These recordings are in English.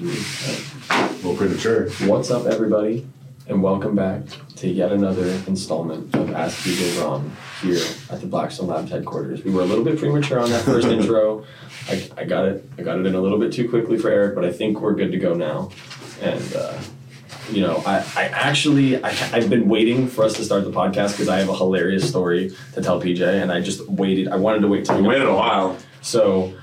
Little premature. What's up, everybody, and welcome back to yet another installment of Ask PJ Braun here at the Blackstone Labs headquarters. We were a little bit premature on that first intro. I, I got it. I got it in a little bit too quickly for Eric, but I think we're good to go now. And uh, you know, I, I actually I, I've been waiting for us to start the podcast because I have a hilarious story to tell PJ, and I just waited. I wanted to wait till We waited a while. so,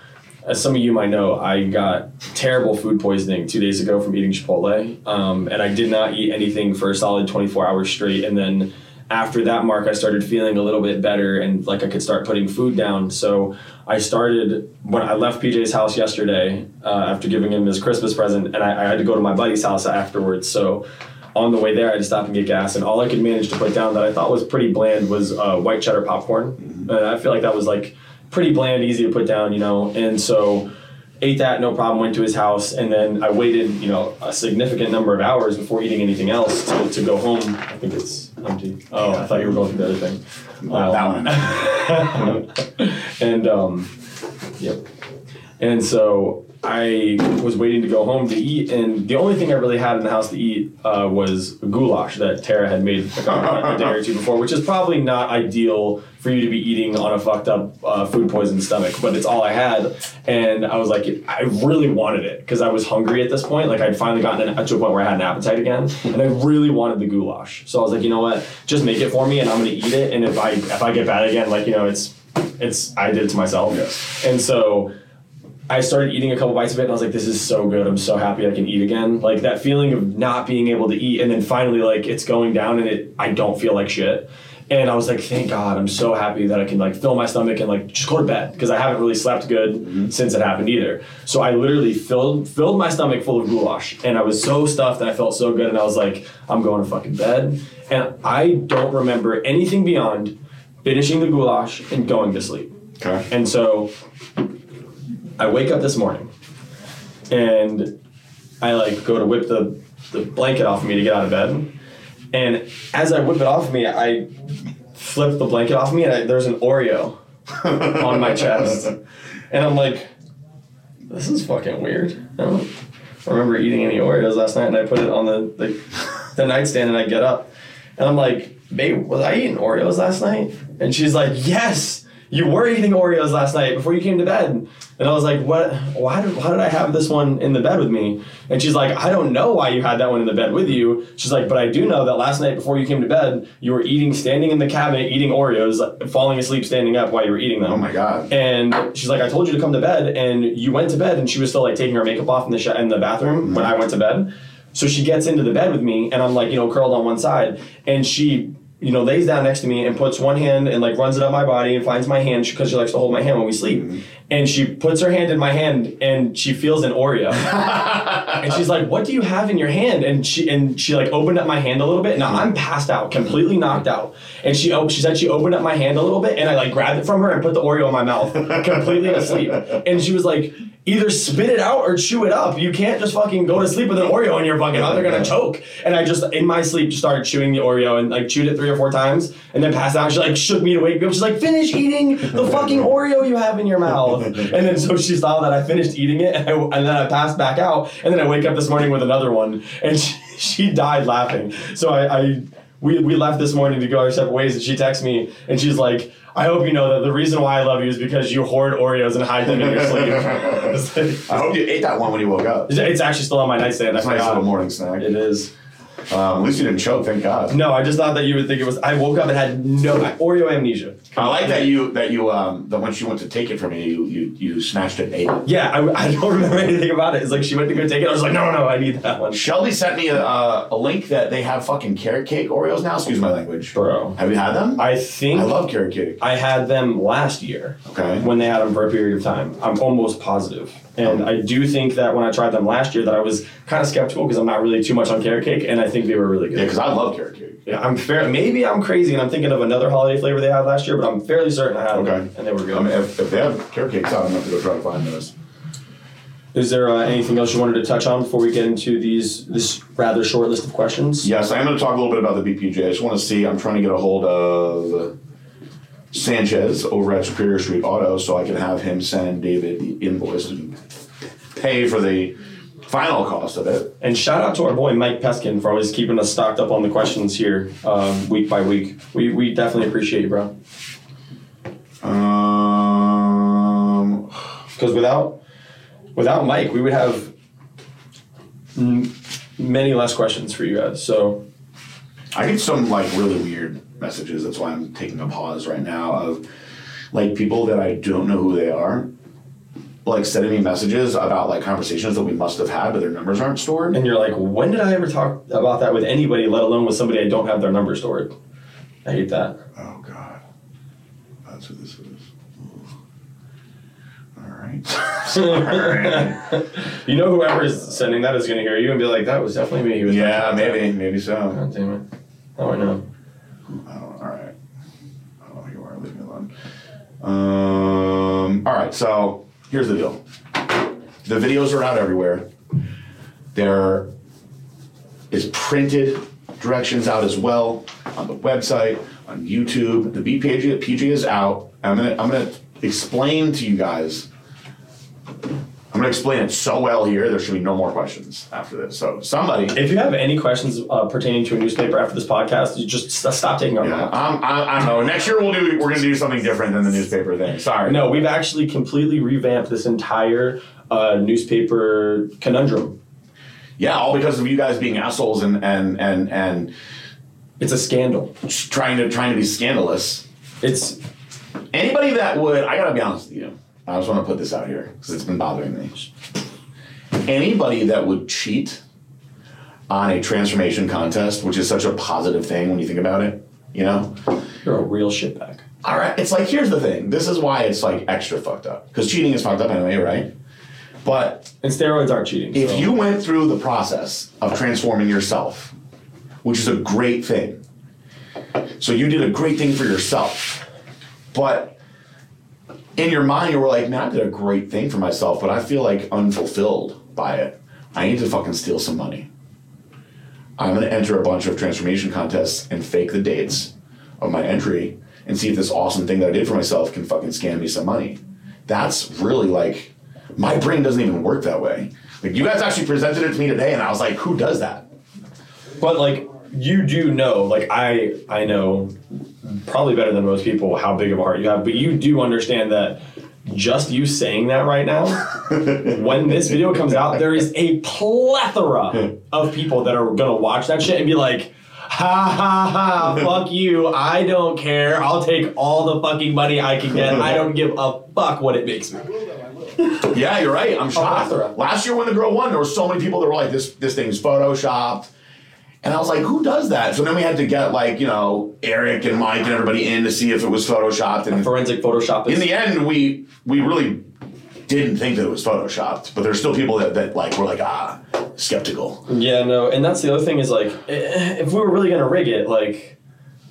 as some of you might know, I got terrible food poisoning two days ago from eating Chipotle, um, and I did not eat anything for a solid 24 hours straight. And then after that mark, I started feeling a little bit better and like I could start putting food down. So I started when I left PJ's house yesterday uh, after giving him his Christmas present, and I, I had to go to my buddy's house afterwards. So on the way there, I had to stop and get gas, and all I could manage to put down that I thought was pretty bland was uh, white cheddar popcorn. And I feel like that was like pretty bland, easy to put down, you know. And so ate that, no problem. Went to his house, and then I waited, you know, a significant number of hours before eating anything else to, to go home. I think it's empty. Oh, I thought you were going through the other thing. Uh, that one. and um, yep. And so I was waiting to go home to eat, and the only thing I really had in the house to eat uh, was goulash that Tara had made a, a day or two before, which is probably not ideal for you to be eating on a fucked up uh, food poisoned stomach, but it's all I had. And I was like, I really wanted it because I was hungry at this point. Like I'd finally gotten an, to a point where I had an appetite again, and I really wanted the goulash. So I was like, you know what, just make it for me, and I'm gonna eat it. And if I if I get bad again, like you know, it's it's I did it to myself. Yes. And so I started eating a couple bites of it and I was like, this is so good. I'm so happy I can eat again. Like that feeling of not being able to eat and then finally like it's going down and it I don't feel like shit. And I was like, thank God, I'm so happy that I can like fill my stomach and like just go to bed because I haven't really slept good mm-hmm. since it happened either. So I literally filled filled my stomach full of goulash and I was so stuffed and I felt so good and I was like, I'm going to fucking bed. And I don't remember anything beyond finishing the goulash and going to sleep. Okay. And so I wake up this morning and I like go to whip the, the blanket off of me to get out of bed. And as I whip it off of me, I flip the blanket off of me and I, there's an Oreo on my chest. And I'm like, this is fucking weird. I don't remember eating any Oreos last night and I put it on the, the, the nightstand and I get up. And I'm like, babe, was I eating Oreos last night? And she's like, yes, you were eating Oreos last night before you came to bed. And I was like, what? Why did, why did I have this one in the bed with me? And she's like, I don't know why you had that one in the bed with you. She's like, but I do know that last night before you came to bed, you were eating, standing in the cabinet, eating Oreos, falling asleep, standing up while you were eating them. Oh my god. And she's like, I told you to come to bed, and you went to bed, and she was still like taking her makeup off in the sh- in the bathroom when mm-hmm. I went to bed. So she gets into the bed with me, and I'm like, you know, curled on one side, and she, you know, lays down next to me and puts one hand and like runs it up my body and finds my hand because she likes to hold my hand when we sleep. Mm-hmm. And she puts her hand in my hand and she feels an Oreo. and she's like, "What do you have in your hand?" And she and she like opened up my hand a little bit. Now I'm passed out, completely knocked out. And she oh, she said she opened up my hand a little bit, and I like grabbed it from her and put the Oreo in my mouth, completely asleep. And she was like, "Either spit it out or chew it up. You can't just fucking go to sleep with an Oreo in your fucking mouth. They're gonna choke." And I just in my sleep just started chewing the Oreo and like chewed it three or four times, and then passed out. She like shook me to wake me up. She's like, "Finish eating the fucking Oreo you have in your mouth." And then so she saw that I finished eating it, and, I, and then I passed back out, and then I wake up this morning with another one, and she, she died laughing. So I, I we, we left this morning to go our separate ways, and she texts me, and she's like, "I hope you know that the reason why I love you is because you hoard Oreos and hide them in your sleep." It's I hope you ate that one when you woke up. it's actually still on my nightstand. I It's a nice little morning snack. It is. Um, at least you didn't choke, thank God. No, I just thought that you would think it was. I woke up and had no Oreo amnesia. I like that you that you um that when she went to take it from you, you you, you snatched it ate it. Yeah, I, I don't remember anything about it. It's like she went to go take it. I was like, no, no, no, I need that one. Shelby sent me a, a, a link that they have fucking carrot cake Oreos now. Excuse my language. Bro. Have you had them? I think I love carrot cake. I had them last year. Okay. When they had them for a period of time. I'm almost positive. And I do think that when I tried them last year that I was kind of skeptical because I'm not really too much on carrot cake and I think they were really good. Yeah, because I love carrot cake. Yeah, I'm fair. Maybe I'm crazy and I'm thinking of another holiday flavor they had last year, but I'm fairly certain I had them Okay. and they were good. I mean, if, if they have carrot cakes I'm have to go try to find those. Is there uh, anything else you wanted to touch on before we get into these this rather short list of questions? Yes, I am going to talk a little bit about the BPJ. I just want to see. I'm trying to get a hold of Sanchez over at Superior Street Auto so I can have him send David the invoice and pay for the final cost of it. And shout out to our boy Mike Peskin for always keeping us stocked up on the questions here um, week by week. We, we definitely appreciate you, bro. Um, Because without without Mike, we would have m- many less questions for you guys. So I get some like really weird messages. That's why I'm taking a pause right now of like people that I don't know who they are, like sending me messages about like conversations that we must have had, but their numbers aren't stored. and you're like, when did I ever talk about that with anybody, let alone with somebody I don't have their number stored? I hate that. Oh God, that's who this is. All right. You know, whoever is sending that is going to hear you and be like, that was definitely me. He was yeah, maybe, maybe so. God damn it. Oh, I know. Oh, all right. Oh, you are. Leave me alone. Um, all right. So here's the deal. The videos are out everywhere. There is printed directions out as well on the website, on YouTube. The BPJ PG is out. I'm gonna I'm gonna explain to you guys. I'm gonna explain it so well here. There should be no more questions after this. So somebody. If you have any questions uh, pertaining to a newspaper after this podcast, you just st- stop taking our Yeah, calls. I'm, I, I don't know. Next year we'll do. We're gonna do something different than the newspaper thing. Sorry. No, we've actually completely revamped this entire uh, newspaper conundrum. Yeah, all because of you guys being assholes and and and and It's a scandal. trying to trying to be scandalous. It's Anybody that would, I gotta be honest with you. I just want to put this out here because it's been bothering me. Anybody that would cheat on a transformation contest, which is such a positive thing when you think about it, you know. you're a real shitbag. All right, it's like here's the thing. This is why it's like extra fucked up because cheating is fucked up anyway, right? But And steroids aren't cheating. if so- you went through the process of transforming yourself, which is a great thing, so you did a great thing for yourself, but in your mind you were like, man, I did a great thing for myself, but I feel like unfulfilled by it. I need to fucking steal some money. I'm gonna enter a bunch of transformation contests and fake the dates of my entry and see if this awesome thing that I did for myself can fucking scam me some money. That's really like my brain doesn't even work that way. Like you guys actually presented it to me today, and I was like, who does that? But like you do know, like I I know probably better than most people how big of a heart you have, but you do understand that just you saying that right now, when this video comes out, there is a plethora of people that are gonna watch that shit and be like, ha ha ha, fuck you, I don't care. I'll take all the fucking money I can get. I don't give a fuck what it makes me. Yeah, you're right. I'm shocked. Last year when the girl won, there were so many people that were like, "This this thing's photoshopped," and I was like, "Who does that?" So then we had to get like you know Eric and Mike and everybody in to see if it was photoshopped, and Forensic Photoshop in the end, we we really didn't think that it was photoshopped, but there's still people that, that like were like ah skeptical. Yeah, no, and that's the other thing is like, eh, if we were really gonna rig it, like,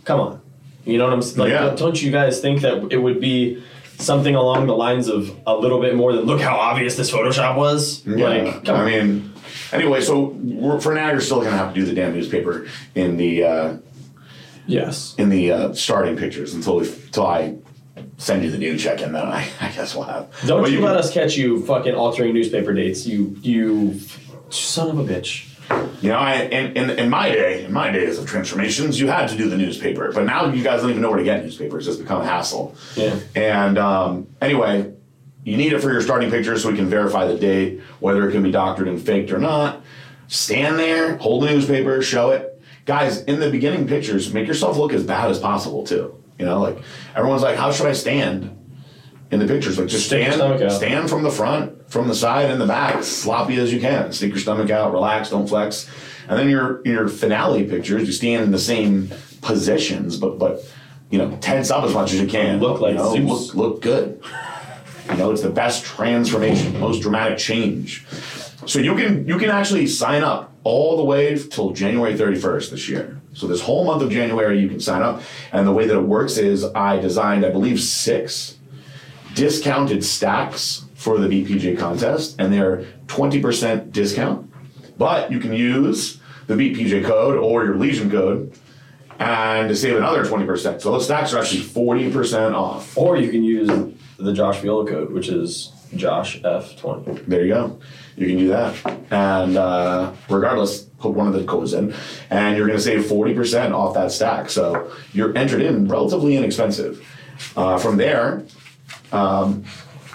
come on, you know what I'm saying? Like, Yeah. don't you guys think that it would be something along the lines of a little bit more than look how obvious this Photoshop was? Like, come I on. mean, anyway, so for now, you're still gonna have to do the damn newspaper in the uh, yes. in the uh, starting pictures until we until I send you the new check, and then I, I guess we'll have. Don't you, can- let us catch you fucking altering newspaper dates, you you son of a bitch. You know, I, in, in, in my day, in my days of transformations, you had to do the newspaper, but now you guys don't even know where to get newspapers. It's become a hassle. Yeah. And um, anyway, you need it for your starting picture so we can verify the date, whether it can be doctored and faked or not. Stand there, hold the newspaper, show it. Guys, in the beginning pictures, make yourself look as bad as possible too. You know, like everyone's like, how should I stand in the pictures? Like just stand, stand from the front, from the side, and the back, sloppy as you can. Stick your stomach out, relax, don't flex. And then your your finale pictures, you stand in the same positions, but but you know, tense up as much as you can. Look like you know, look look good. You know, it's the best transformation, most dramatic change. So you can you can actually sign up all the way till January 31st this year. So this whole month of January you can sign up. And the way that it works is I designed, I believe, six discounted stacks for the BPJ contest, and they're 20% discount. But you can use the BPJ code or your Legion code and to save another 20%. So those stacks are actually 40% off. Or you can use the Josh Viola code, which is Josh F twenty. There you go. you can do that. And uh, regardless, put one of the codes in, and you're going to save 40% off that stack. So you're entered in relatively inexpensive. Uh, from there, um,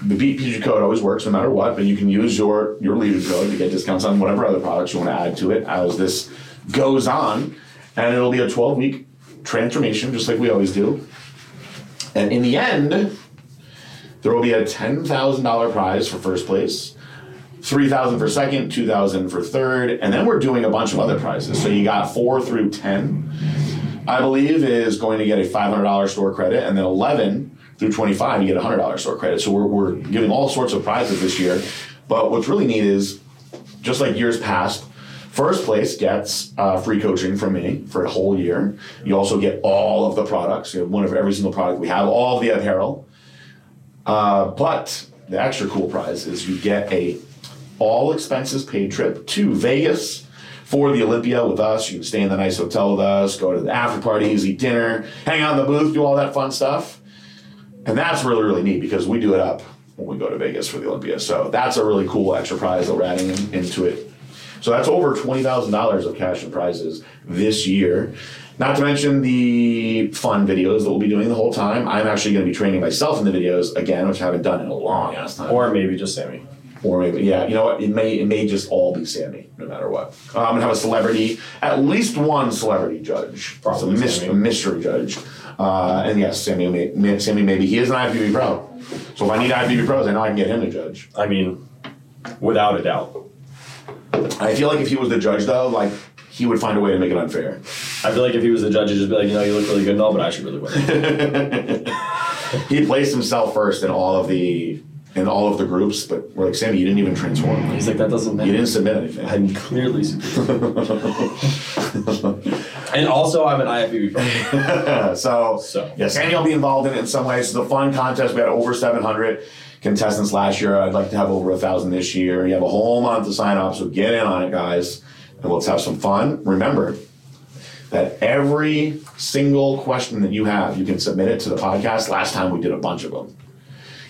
the BPJ code always works no matter what, but you can use your your leader code to get discounts on whatever other products you want to add to it as this goes on, and it'll be a 12 week transformation, just like we always do. And in the end, there will be a $10,000 prize for first place, 3000 for second, 2000 for third, and then we're doing a bunch of other prizes. So you got 4 through 10. I believe is going to get a $500 store credit and then 11 through 25 you get a $100 store credit. So we're we're giving all sorts of prizes this year. But what's really neat is just like years past, First place gets uh, free coaching from me for a whole year. You also get all of the products, you one of every single product we have, all of the apparel. Uh, but the extra cool prize is you get a all expenses paid trip to Vegas for the Olympia with us. You can stay in the nice hotel with us, go to the after parties, eat dinner, hang out in the booth, do all that fun stuff. And that's really, really neat because we do it up when we go to Vegas for the Olympia. So that's a really cool extra prize that we're adding in, into it so that's over twenty thousand dollars of cash and prizes this year. Not to mention the fun videos that we'll be doing the whole time. I'm actually going to be training myself in the videos again, which I haven't done in a long ass time. Or maybe just Sammy. Or maybe, yeah, you know what? It may it may just all be Sammy, no matter what. Uh, I'm gonna have a celebrity, at least one celebrity judge, Probably It's a, mys- Sammy. a mystery judge, uh, and yes, Sammy, may, Sammy maybe he is an IFBB pro. So if I need IFBB pros, I know I can get him to judge. I mean, without a doubt. I feel like if he was the judge though, like he would find a way to make it unfair. I feel like if he was the judge, he'd just be like, you know, you look really good and all, but I should really win. he placed himself first in all of the in all of the groups, but we're like, Sammy, you didn't even transform. He's like, that doesn't matter. You didn't submit anything. I'm clearly and also, I'm an IFBB pro. so, So. yeah, Sammy will be involved in it in some ways. It's a fun contest. We had over 700 contestants last year. I'd like to have over a thousand this year. You have a whole month to sign up, so get in on it, guys, and let's have some fun. Remember that every single question that you have, you can submit it to the podcast. Last time we did a bunch of them.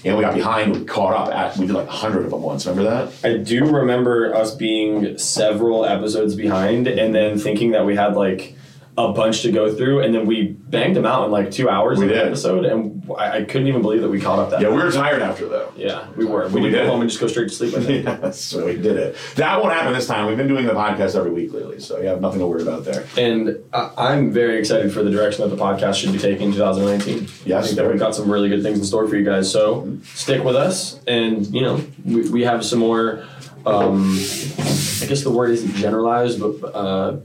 And we got behind, we caught up at, we did like a 100 of them once. Remember that? I do remember us being several episodes behind and then thinking that we had like a bunch to go through, and then we banged them out in like two hours We of the did. episode, and I, I couldn't even believe that we caught up that. Yeah, we were tired after though. Yeah, we were. We We did. go home and just go straight to sleep. Yes, so we did it. That won't happen this time. We've been doing the podcast every week lately, so you have nothing to worry about there. And I, I'm very excited for the direction that the podcast should be taking in 2019. Yes, I think that we've got some really good things in store for you guys. So stick with us, and you know we, we have some more. Um, I guess the word isn't generalized, but uh,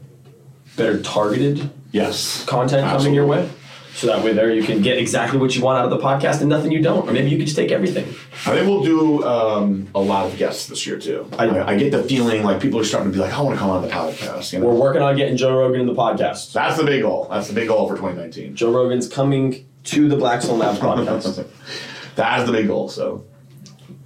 better targeted Yes. content coming your way. So that way, there you can get exactly what you want out of the podcast and nothing you don't, or maybe you can just take everything. I think we'll do um, a lot of guests this year too. I- I, I get the feeling like people are starting to be like, I want to come on the podcast. You know? We're working on getting Joe Rogan in the podcast. That's the big goal. That's the big goal for 2019. Joe Rogan's coming to the Blackstone Labs podcast. That is the big goal. So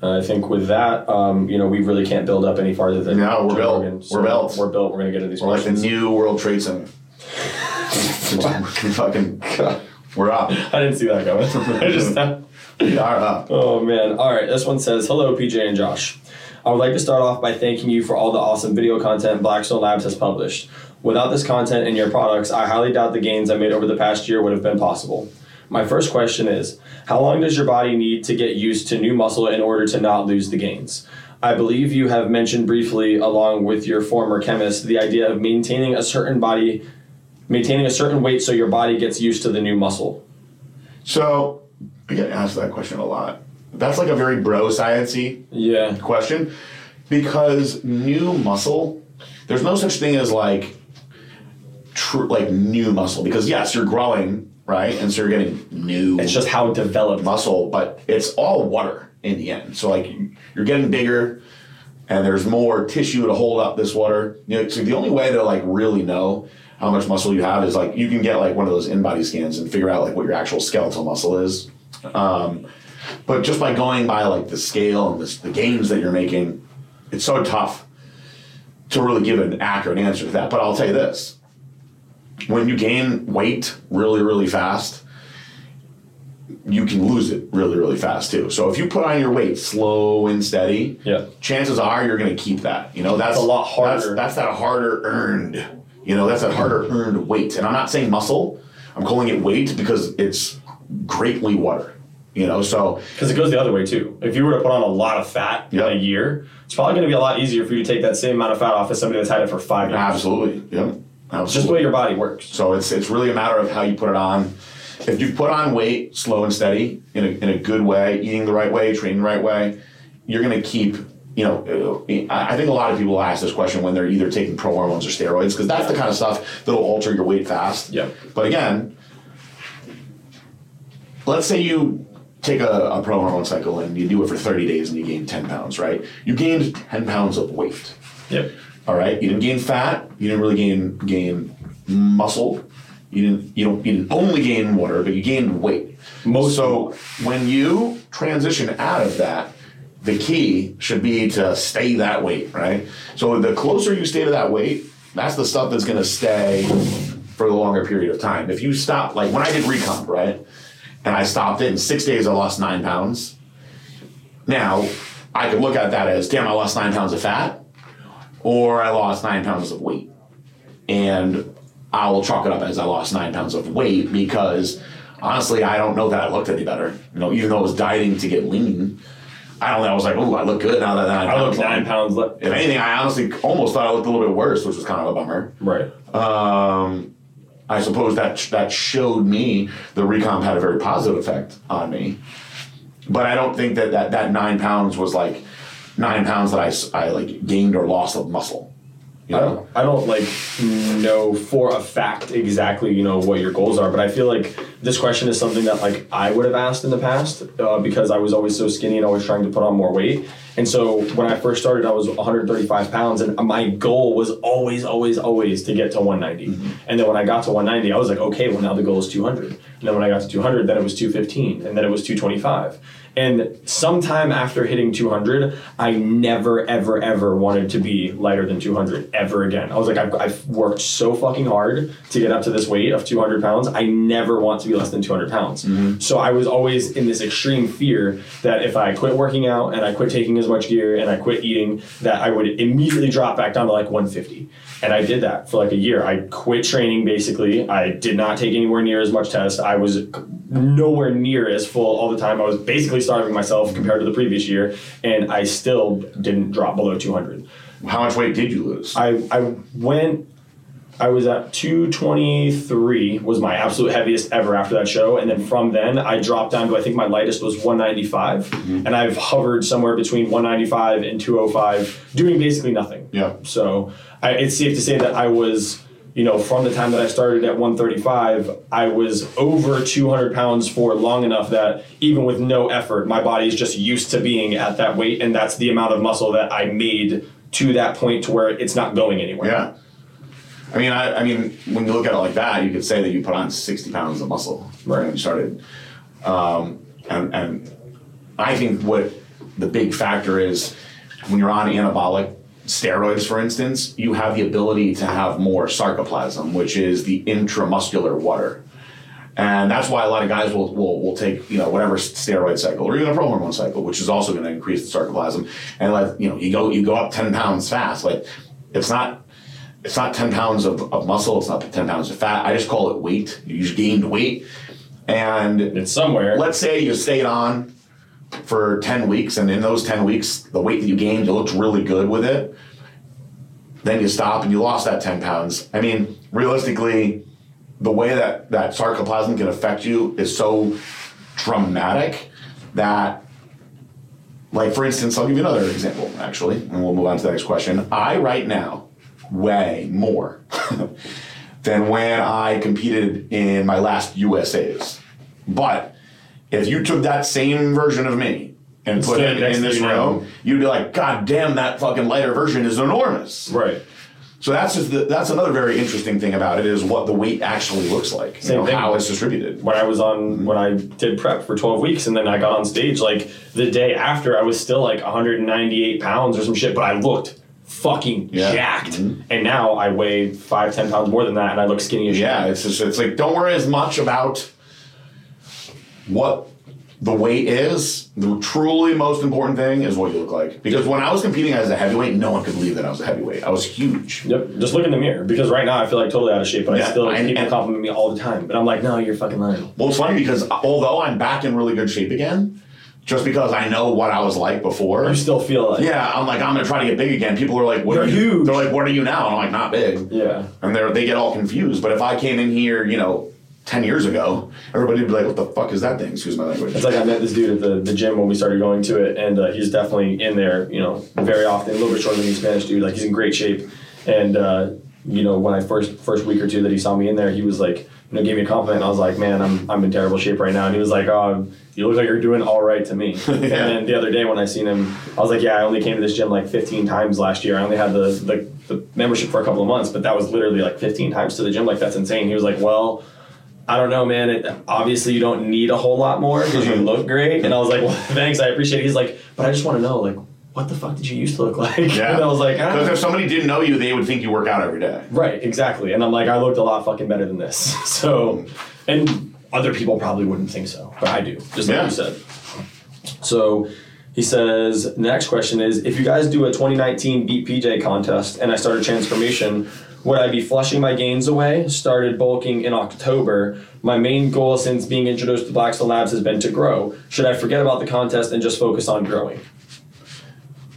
I think with that, um, you know, we really can't build up any farther than No, we're built. Rogan. We're built. We're built. We're gonna get into these we're like the new World Trade Center. fucking, we're up. I didn't see that coming. I just. We are up. Oh man! All right, this one says, "Hello, PJ and Josh. I would like to start off by thanking you for all the awesome video content Blackstone Labs has published. Without this content and your products, I highly doubt the gains I made over the past year would have been possible." My first question is How long does your body need to get used to new muscle in order to not lose the gains? I believe you have mentioned briefly, along with your former chemist, the idea of maintaining a certain body, maintaining a certain weight so your body gets used to the new muscle. So I get asked that question a lot. That's like a very bro sciencey Yeah. question because new muscle there's no such thing as like true like new muscle because yes you're growing right? And so you're getting new It's just how developed. muscle but it's all water in the end. So like you're getting bigger and there's more tissue to hold up this water. You know, so the only way to like really know how much muscle you have is like you can get like one of those in-body scans and figure out like what your actual skeletal muscle is. Um, but just by going by like the scale and the, the gains that you're making, it's so tough to really give an accurate answer to that. But I'll tell you this: when you gain weight really, really fast, you can lose it really, really fast too. So if you put on your weight slow and steady, Yeah. chances are you're going to keep that. You know, that's a lot harder. That's, that's that harder earned. You know, that's that harder earned weight. And I'm not saying muscle. I'm calling it weight because it's greatly water. You know, so Because it goes the other way too. If you were to put on a lot of fat Yep. in a year, it's probably going to be a lot easier for you to take that same amount of fat off as somebody that's had it for five years. absolutely, yep, absolutely. It's just the way your body works. So it's it's really a matter of how you put it on. If you put on weight slow and steady in a, in a good way, eating the right way, training the right way, you're going to keep. You know, uh, I I think a lot of people ask this question when they're either taking pro hormones or steroids because that's the kind of stuff that'll alter your weight fast. Yeah. But again, let's say you take a, a pro hormone cycle and you do it for 30 days and you gain 10 pounds, right? You gained 10 pounds of weight. Yep. All right, you didn't gain fat. You didn't really gain gain muscle. You didn't you don't you didn't only gain water, but you gained weight. Most so when you transition out of that, the key should be to stay that weight, right? So the closer you stay to that weight, that's the stuff that's going to stay for the longer period of time. If you stop, like when I did recomp, right, and I stopped it in six days, I lost nine pounds. Now I could look at that as, damn, I lost nine pounds of fat or I lost nine pounds of weight. And I will chalk it up as I lost nine pounds of weight because honestly, I don't know that I looked any better. You know, even though I was dieting to get lean, I don't know. I was like, oh, I look good now that I pounds. look nine pounds left. If anything, I honestly almost thought I looked a little bit worse, which was kind of a bummer. Right. Um, I suppose that that showed me the recomp had a very positive effect on me. But I don't think that that, that nine pounds was like nine pounds that I, I like gained or lost of muscle. You I know? don't, I don't like know for a fact exactly you know what your goals are, but I feel like this question is something that like I would have asked in the past uh, because I was always so skinny and always trying to put on more weight. And so when I first started, I was 135 pounds, and my goal was always, always, always to get to 190. And then when I got to 190, I was like, okay, well now the goal is 200. And then when I got to 200, then it was 215, and then it was 225. And sometime after hitting 200, I never, ever, ever wanted to be lighter than 200 ever again. I was like, I've, I've worked so fucking hard to get up to this weight of 200 pounds. I never want to be less than 200 pounds. Mm-hmm. So I was always in this extreme fear that if I quit working out and I quit taking as much gear and I quit eating, that I would immediately drop back down to like 150. And I did that for like a year. I quit training basically. I did not take anywhere near as much test. I was nowhere near as full all the time. I was basically starving myself compared to the previous year, and I still didn't drop below 200. How much weight did you lose? I, I went I was at 223 was my absolute heaviest ever after that show and then from then I dropped down to I think my lightest was 195 mm-hmm. and I've hovered somewhere between 195 and 205 doing basically nothing. Yeah. So I, it's safe to say that I was you know, from the time that I started at 135, I was over 200 pounds for long enough that even with no effort, my body is just used to being at that weight, and that's the amount of muscle that I made to that point to where it's not going anywhere. yeah. I mean, I, I mean, when you look at it like that, you could say that you put on sixty pounds of muscle Right. when you started. Um, and and I think what the big factor is when you're on anabolic steroids, for instance, you have the ability to have more sarcoplasm, which is the intramuscular water. And that's why a lot of guys will, will, will take, you know, whatever steroid cycle or even a pro hormone cycle, which is also going to increase the sarcoplasm. And let, you know, you go, you go up 10 pounds fast. Like it's not, it's not 10 pounds of, of muscle. It's not 10 pounds of fat. I just call it weight. You just gained weight. And It's somewhere. let's say you stayed on for 10 weeks and in those 10 weeks the weight that you gained you looked really good with it then you stop and you lost that 10 pounds i mean realistically the way that that sarcoplasm can affect you is so dramatic that like for instance i'll give you another example actually and we'll move on to the next question i right now weigh more than when i competed in my last usas but if you took that same version of me and put it in this you room, you'd be like, God damn, that fucking lighter version is enormous. right. So that's just the, that's another very interesting thing about it is what the weight actually looks like. You know, thing. how it's distributed. when I was on mm-hmm. when I did prep for 12 weeks and then I got on stage like the day after I was still like 198 pounds or some shit but I looked fucking Yeah. jacked Mhm. and now I weigh five ten pounds more than that and I look skinny as shit Yeah, it's just it's like don't worry as much about what the weight is the truly most important thing is what you look like. Because when I was competing as a heavyweight, no one could believe that I was a heavyweight. I was huge. Yep. Just look in the mirror because right now I feel like totally out of shape, but I Yeah, still I- people compliment me all the time. But I'm like, no, you're fucking lying. Well, it's funny because although I'm back in really good shape again, just because I know what I was like before. You still feel like yeah, I'm like I'm gonna try to get big again. People are like, "What You're are you?" huge. They're like, "What are you now?" And I'm like, "Not big." Yeah. and they they get all confused. But if I came in here, you know, ten years ago, everybody would be like, "What the fuck is that thing?" Excuse my language. It's like I met this dude at the, the gym when we started going to it, and uh, he's definitely in there, you know, very often. A little bit shorter than me, Spanish dude. Like he's in great shape. And uh, you know, when I first first week or two that he saw me in there, he was like, you know, gave me a compliment. And I was like, man, I'm I'm in terrible shape right now. And he was like, oh, you look like you're doing all right to me. And then the other day when I seen him, I was like, yeah, I only came to this gym like 15 times last year. I only had the the, the membership for a couple of months, but that was literally like 15 times to the gym. Like that's insane. He was like, well. I don't know, man. It, obviously, you don't need a whole lot more because you look great. And I was like, well, thanks, I appreciate it. He's like, but I just want to know, like, what the fuck did you used to look like? yeah, And I was like, because ah. if somebody didn't know you, they would think you work out every day. right, exactly. And I'm like, I looked a lot fucking better than this. So, and other people probably wouldn't think so, but I do, just like Yeah. you said. So, he says, next question is if you guys do a 2019 Beat PJ contest and I start a transformation, would I be flushing my gains away? Started bulking in October. My main goal since being introduced to Blackstone Labs has been to grow. Should I forget about the contest and just focus on growing?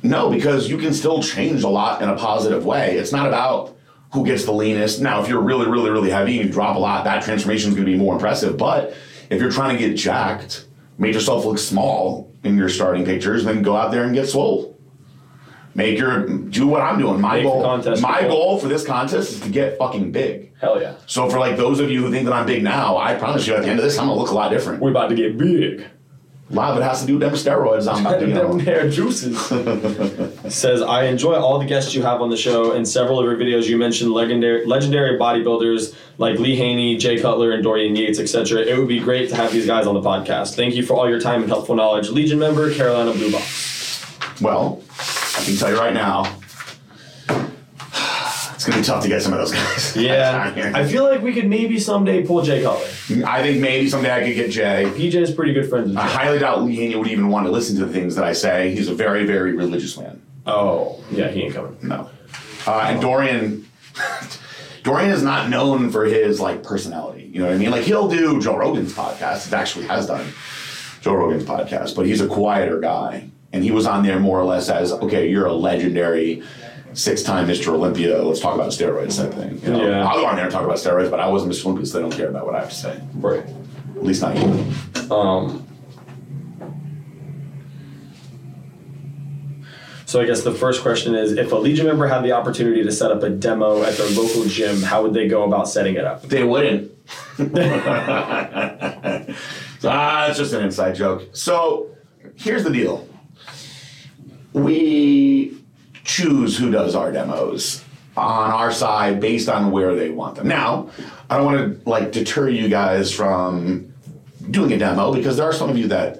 No, because you can still change a lot in a positive way. It's not about who gets the leanest. Now, if you're really, really, really heavy and you drop a lot, that transformation is going to be more impressive. But if you're trying to get jacked, make yourself look small in your starting pictures, then go out there and get swole. Make your do what I'm doing. My Make goal, my goal. goal for this contest is to get fucking big. Hell yeah. So for like those of you who think that I'm big now, I promise you at the end of this, I'm gonna look a lot different. We're about to get big. A lot of it has to do with them steroids. I'm about to, you Them hair juices. Says I enjoy all the guests you have on the show. In several of your videos, you mentioned legendary legendary bodybuilders like Lee Haney, Jay Cutler, and Dorian Yates, etc. It would be great to have these guys on the podcast. Thank you for all your time and helpful knowledge. Legion member, Carolina Blue Box. Well, I can tell you right now, it's gonna be tough to get some of those guys. Yeah, I feel like we could maybe someday pull Jay Cutler. I think maybe someday I could get Jay. PJ is pretty good friends with I highly doubt Lee would even want to listen to the things that I say. He's a very, very religious man. Oh, yeah, he ain't coming. No. Uh, and Dorian, Dorian is not known for his like personality. You know what I mean? Like he'll do Joe Rogan's podcast. It actually has done Joe Rogan's podcast, but he's a quieter guy, and he was on there more or less as okay, you're a legendary. Six-time Mr. Olympia. Let's talk about steroids, type thing. You know? Yeah. I'll go on there and talk about steroids, but I wasn't Mr. Olympia, so they don't care about what I have to say. Right. At least not you. Um, so I guess the first question is, if a Legion member had the opportunity to set up a demo at their local gym, how would they go about setting it up? They wouldn't. ah, it's just an inside joke. So here's the deal. We choose who does our demos on our side based on where they want them. Now, I don't want to like deter you guys from doing a demo because there are some of you that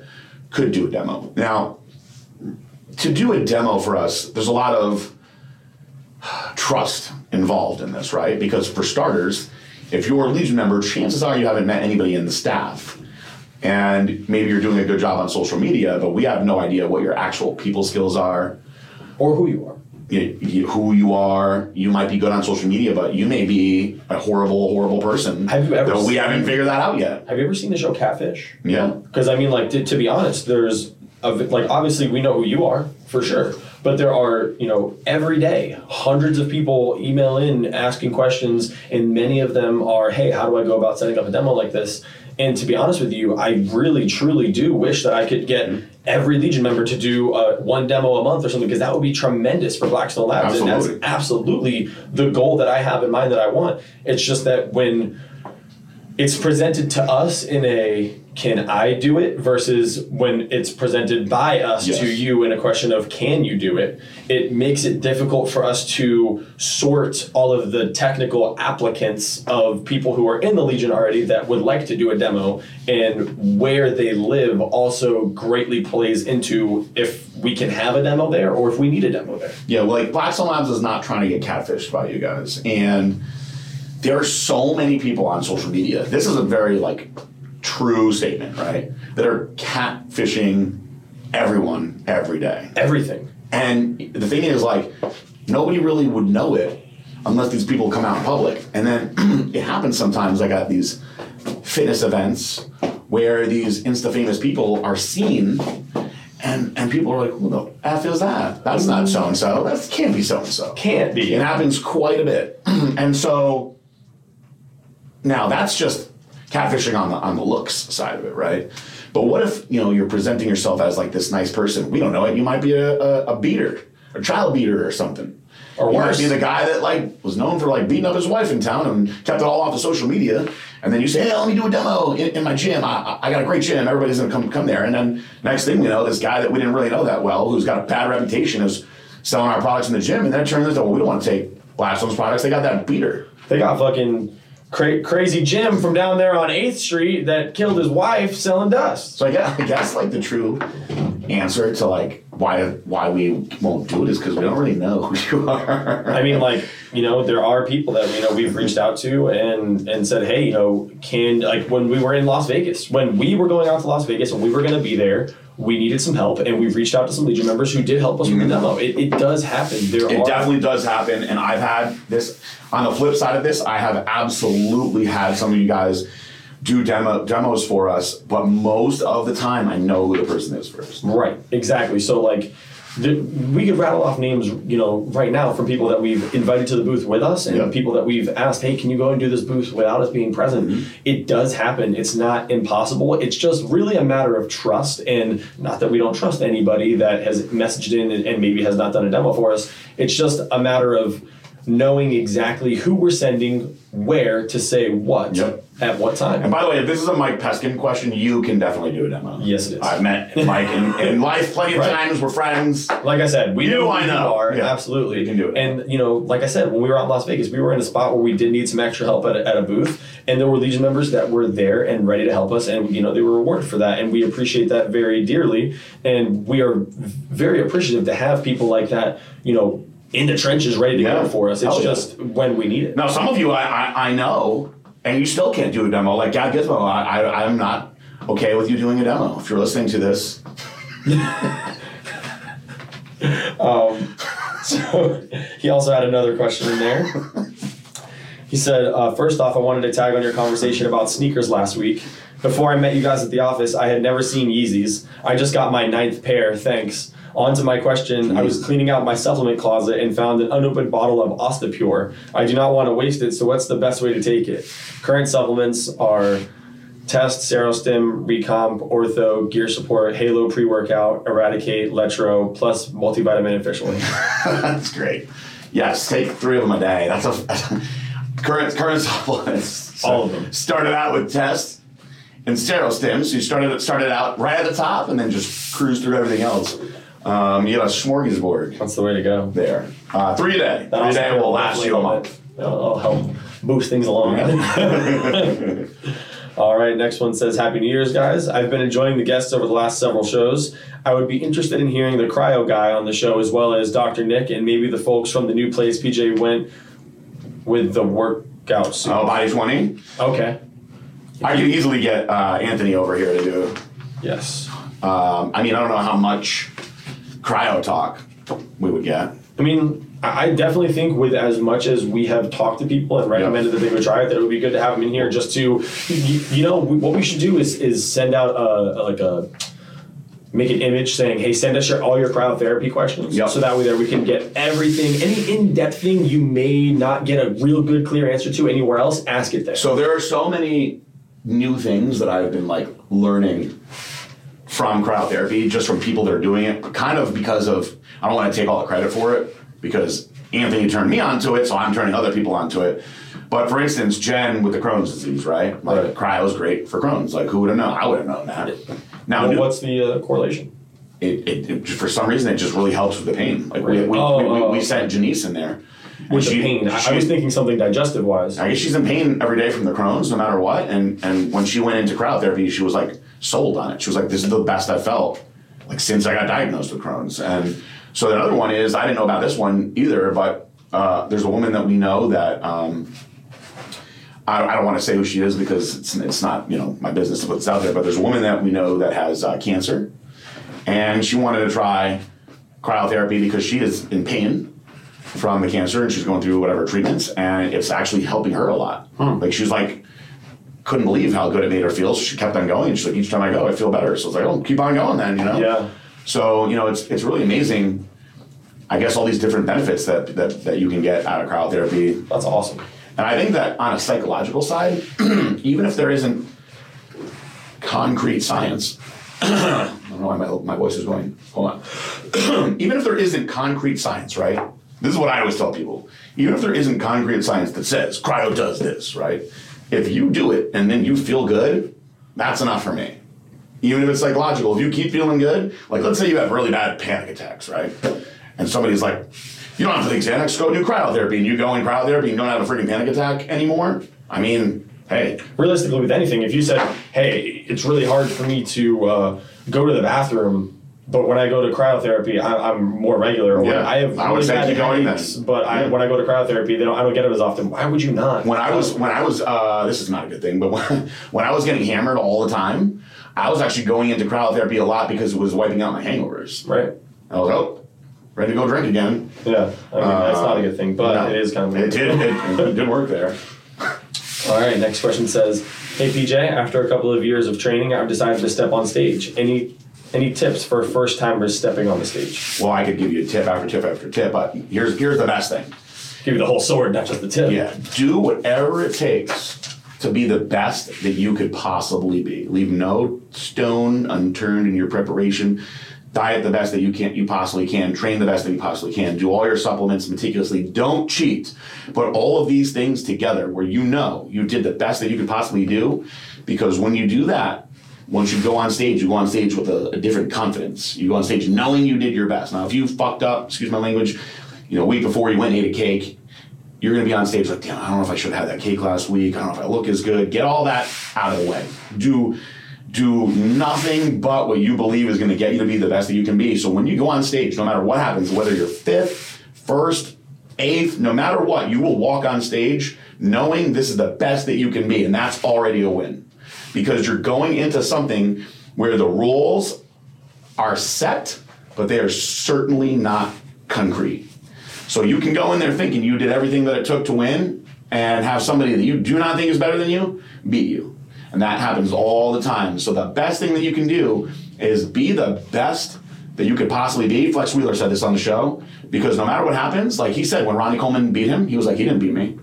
could do a demo. Now, to do a demo for us, there's a lot of trust involved in this, right? Because for starters, if you're a Legion member, chances are you haven't met anybody in the staff. And maybe you're doing a good job on social media, but we have no idea what your actual people skills are, Or who you are. you- you- who you are. You might be good on social media, but you may be a horrible, horrible person. Have you ever we haven't figured that out yet. Have you ever seen the show Catfish? Yeah. Because I mean, like to, to be honest, there's a, like obviously we know who you are for sure, but there are you know every day hundreds of people email in asking questions, and many of them are, hey, how do I go about setting up a demo like this? And to be honest with you, I really truly do wish that I could get every Legion member to do uh, one demo a month or something because that would be tremendous for Blackstone Labs, and that's absolutely the goal that I have in mind that I want. It's just that when it's presented to us in a can I do it versus when it's presented by us Yes. to you in a question of can you do it, it makes it difficult for us to sort all of the technical applicants of people who are in the Legion already that would like to do a demo and where they live also greatly plays into if we can have a demo there or if we need a demo there. Yeah, well, like Blackstone Labs is not trying to get catfished by you guys, and there are so many people on social media. This is a very like true statement, right? That are catfishing everyone every day. Everything. And the thing is, like, nobody really would know it unless these people come out in public. And then it happens sometimes, like at these fitness events, where these insta famous people are seen, and and people are like, "Who the f is that? That's not so and so. That can't be so and so." Can't be. It happens quite a bit, and so now that's just catfishing on the on the looks side of it, right? But what if you know you're presenting yourself as like this nice person? We don't know it. You might be a, a, a beater, a child beater, or something. Or you worse. might be the guy that like was known for like beating up his wife in town and kept it all off of social media. And then you say, "Hey, let me do a demo in, in my gym. I, I got a great gym. Everybody's gonna come come there." And then next thing you know, this guy that we didn't really know that well, who's got a bad reputation, is selling our products in the gym. And then it turns out, well, we don't want to take Blackstone's products. They got that beater. They got fucking cra- crazy Jim from down there on 8th Street that killed his wife selling dust. So I guess, I guess like the true answer to like why why we won't do it is because we don't really know who you are. I mean, like, you know, there are people that, you know, we've reached out to and and said, hey, you know, can, like, when we were in Las Vegas, when we were going out to Las Vegas and we were going to be there, we needed some help and we've reached out to some Legion members who did help us with the demo. It, it does happen. There Mm-hmm. It are. definitely does happen, and I've had this. On the flip side of this, I have absolutely had some of you guys do demo demos for us, but most of the time, I know who the person is first. Right, exactly. So like, the, we could rattle off names, you know, right now from people that we've invited to the booth with us, and Yeah. people that we've asked, hey, can you go and do this booth without us being present? Mm-hmm. It does happen. It's not impossible. It's just really a matter of trust, and not that we don't trust anybody that has messaged in and, and maybe has not done a demo for us. It's just a matter of knowing exactly who we're sending, where to say what Yep. At what time. And by the way, if this is a Mike Peskin question, you can definitely do a demo. Yes, it is. I've met Mike in, in life plenty of Right. times. We're friends. Like I said, we You, know who I you know. are. Yeah. Absolutely. You can do it. And, you know, like I said, when we were out in Las Vegas, we were in a spot where we did need some extra help at a, at a booth. And there were Legion members that were there and ready to help us. And, you know, they were rewarded for that. And we appreciate that very dearly. And we are very appreciative to have people like that, you know, in the trenches ready to Yeah. go for us. It's Hell yeah. just when we need it. Now, some of you I, I, I know, and you still can't do a demo. Like Gab Gizmo, I, I, I'm not okay with you doing a demo. If you're listening to this, So he also had another question in there. He said, uh, first off, I wanted to tag on your conversation about sneakers last week. Before I met you guys at the office, I had never seen Yeezys. I just got my ninth pair, thanks. On to my question, I was cleaning out my supplement closet and found an unopened bottle of Ostapure. I do not want to waste it, so what's the best way to take it? Current supplements are Test, Serostim, Recomp, Ortho, Gear Support, Halo Pre Workout, Eradicate, Letro, plus multivitamin and fish oil. that's great. Yes, take three of them a day. That's a current current supplements. All of them. Started out with test and Serostim. So you started started out right at the top and then just cruised through everything else. Um, you got a smorgasbord That's the way to go. there. Uh, three day. That Three day will last you a month. it'll help boost things along. All right, next one says Happy New Year's, guys. I've been enjoying the guests over the last several shows. I would be interested in hearing the cryo guy on the show as well as Dr. Nick and maybe the folks from the new place PJ went with the workout suit. Oh, body 20. Okay. I could easily get uh, Anthony over here to do. Yes. Um, I mean, I don't know how much cryo talk we would get. I mean, I definitely think with as much as we have talked to people and recommended that they would try it, that it would be good to have them in here just to, you, you know, what we should do is is send out a, a- like a make an image saying, hey, send us your all your cryotherapy questions, Yep. so that way there we can get everything, any in depth thing you may not get a real good clear answer to anywhere else, ask it there. So there are so many new things that I've been like learning from cryotherapy, just from people that are doing it, kind of because of I don't want to take all the credit for it because Anthony turned me onto it, so I'm turning other people onto it. But for instance, Jen with the Crohn's disease, right? Like Right. cryo's great for Crohn's. Like who would have known? I would have known that. Now, Well, what's the uh, correlation? it, it, it for some reason it just really helps with the pain. Like we, we, Oh, we, we, oh, we sent Janice in there. With she- the pain, I, I was thinking something digestive wise. I guess she's in pain every day from the Crohn's, no matter what. And and when she went into cryotherapy, she was like sold on it. She was like, "This is the best I felt like since I got diagnosed with Crohn's." And so the other one is I didn't know about this one either, but uh, there's a woman that we know that um, I, I don't want to say who she is because it's it's not you know my business to put this out there. But there's a woman that we know that has uh, cancer, and she wanted to try cryotherapy because she is in pain from the cancer and she's going through whatever treatments, and it's actually helping her a lot. Like she's like couldn't believe how good it made her feel. So she kept on going. She's like, each time I go, I feel better. So it's like, oh, keep on going then, you know? Yeah. So, you know, it's it's really amazing, I guess, all these different benefits that, that, that you can get out of cryotherapy. That's awesome. And I think that on a psychological side, even if there isn't concrete science, I don't know why my, my voice is going. Hold on. even if there isn't concrete science, right? This is what I always tell people. Even if there isn't concrete science that says cryo does this, right? If you do it and then you feel good, that's enough for me. Even if it's psychological, if you keep feeling good, like let's say you have really bad panic attacks, right? And somebody's like, you don't have to take Xanax, go do cryotherapy, and you go in cryotherapy and you don't have a freaking panic attack anymore. I mean, hey, realistically with anything if you said hey it's really hard for me to uh, go to the bathroom but when I go to cryotherapy, I, I'm more regular. Or Yeah, I have I would really say bad keep going headaches, but I, Yeah. when I go to cryotherapy, they don't. I don't get it as often. Why would you not? when I was when I was uh, this is not a good thing, but when, when I was getting hammered all the time, I was actually going into cryotherapy a lot because it was wiping out my hangovers. right. I was oh, ready to go drink again. Yeah, I mean that's not a good thing, but No. it is kind of. It did it, it did work there. All right, next question says, "Hey PJ, after a couple of years of training, I've decided to step on stage. Any any tips for first timers stepping on the stage? Well, I could give you a tip after tip after tip, but here's here's the best thing. Give you the whole sword, not just the tip. Yeah, do whatever it takes to be the best that you could possibly be. Leave no stone unturned in your preparation. Diet the best that you can you possibly can. Train the best that you possibly can. Do all your supplements meticulously. Don't cheat. Put all of these things together where you know you did the best that you could possibly do. Because when you do that, once you go on stage, you go on stage with a, a different confidence. You go on stage knowing you did your best. Now, if you fucked up, excuse my language, you know, week before you went and ate a cake, you're gonna be on stage like, damn, I don't know if I should have had that cake last week. I don't know if I look as good. Get all that out of the way. Do do nothing but what you believe is gonna get you to be the best that you can be. So when you go on stage, no matter what happens, whether you're fifth, first, eighth, no matter what, you will walk on stage knowing this is the best that you can be, and that's already a win. Because you're going into something where the rules are set, but they are certainly not concrete. So you can go in there thinking you did everything that it took to win and have somebody that you do not think is better than you beat you. And that happens all the time. So the best thing that you can do is be the best that you could possibly be. Flex Wheeler said this on the show because no matter what happens, like he said when Ronnie Coleman beat him, he was like, he didn't beat me.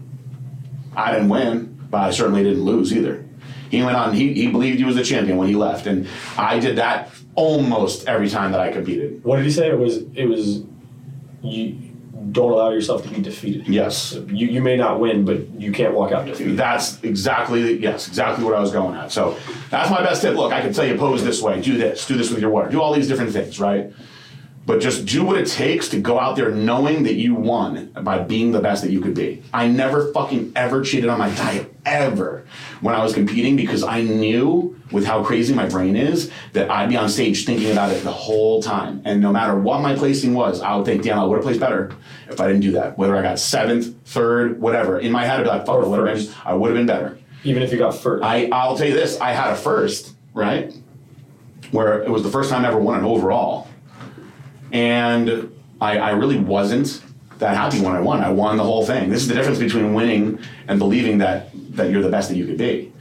I didn't win, but I certainly didn't lose either. He went on, he, he believed he was a champion when he left. And I did that almost every time that I competed. What did he say? It was it was you don't allow yourself to be defeated. Yes. You you may not win, but you can't walk out defeated. That's exactly yes, exactly what I was going at. So that's my best tip. Look, I can tell you pose this way, do this, do this with your water, do all these different things, right? But just do what it takes to go out there knowing that you won by being the best that you could be. I never fucking ever cheated on my diet ever when I was competing because I knew with how crazy my brain is that I'd be on stage thinking about it the whole time. And no matter what my placing was, I would think, damn, I would have placed better if I didn't do that. Whether I got seventh, third, whatever. In my head, I'd be like, fuck, I would have been. I would have been better. Even if you got first. I, I'll tell you this, I had a first, right? Where it was the first time I ever won an overall. And I, I really wasn't that happy when I won. I won the whole thing. This is the difference between winning and believing that that you're the best that you could be.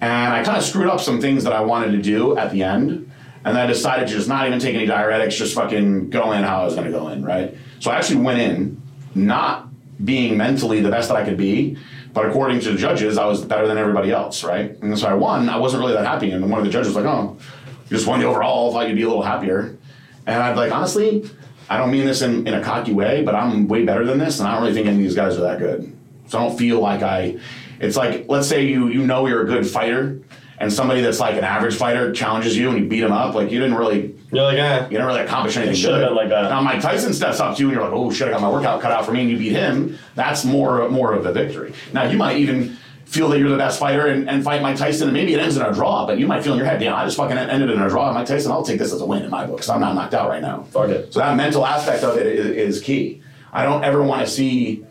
And I kind of screwed up some things that I wanted to do at the end. And then I decided to just not even take any diuretics, just fucking go in how I was gonna go in, right? So I actually went in not being mentally the best that I could be, but according to the judges, I was better than everybody else, right? And so I won. I wasn't really that happy. And one of the judges was like, oh, you just won the overall. I thought you'd be a little happier. And I'd like, honestly, I don't mean this in, in a cocky way, but I'm way better than this, and I don't really think any of these guys are that good. So I don't feel like I. It's like let's say you you know you're a good fighter, and somebody that's like an average fighter challenges you and you beat him up. Like you didn't really You're like, eh. you didn't really accomplish anything good. like that. Now Mike Tyson steps up to you and you're like, oh shit, I got my workout cut out for me, and you beat him. That's more more of a victory. Now you might even feel that you're the best fighter and, and fight Mike Tyson, and maybe it ends in a draw, but you might feel in your head, damn, I just fucking ended in a draw. Mike Tyson, I'll take this as a win in my book because I'm not knocked out right now. Fuck it. So that mental aspect of it is, is key. I don't ever want to see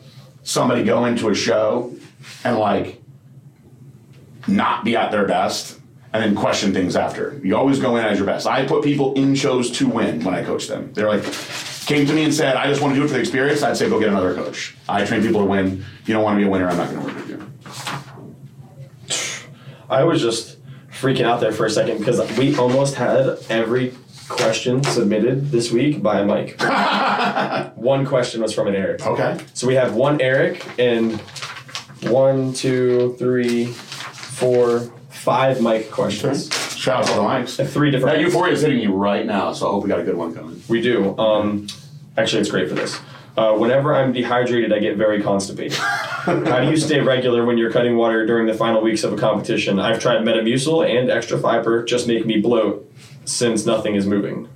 somebody go into a show and like not be at their best and then question things after. You always go in as your best. I put people in shows to win when I coach them. They're like, came to me and said, I just want to do it for the experience. I'd say, go get another coach. I train people to win. If You don't want to be a winner, I'm not going to work with you. I was just freaking out there for a second because we almost had every question submitted this week by a Mike. one question was from an Eric. Okay. So we have one Eric and one, two, three, four, five Mike questions. Shout out to the Mikes. And Three That different. euphoria is hitting you right now, so I hope we got a good one coming. We do. Um, actually, it's great for this. Uh, whenever I'm dehydrated, I get very constipated. How do you stay regular when you're cutting water during the final weeks of a competition? I've tried Metamucil and extra fiber, just make me bloat since nothing is moving.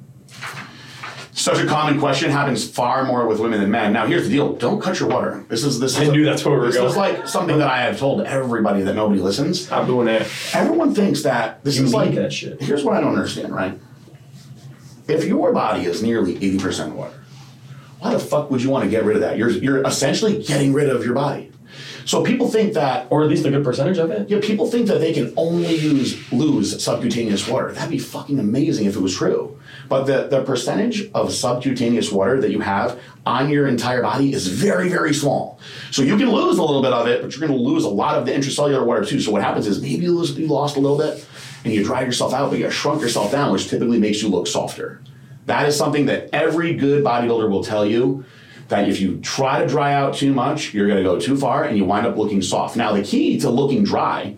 Such a common question happens far more with women than men. Now, here's the deal: don't cut your water. This is this. I is knew that's where we were this going. is like something that I have told everybody that nobody listens. I'm doing that. Everyone thinks that this You is like that shit. Here's what I don't understand, right? If your body is nearly 80% water, why the fuck would you want to get rid of that? You're you're essentially getting rid of your body. So people think that Or at least a good percentage of it. yeah, people think that they can only use lose subcutaneous water. That'd be fucking amazing if it was true. But the, the percentage of subcutaneous water that you have on your entire body is very, very small. So you can lose a little bit of it, but you're gonna lose a lot of the intracellular water too. So what happens is maybe you, lose, you lost a little bit and you dry yourself out, but you shrunk yourself down, which typically makes you look softer. That is something that every good bodybuilder will tell you that if you try to dry out too much, you're going to go too far and you wind up looking soft. Now, the key to looking dry,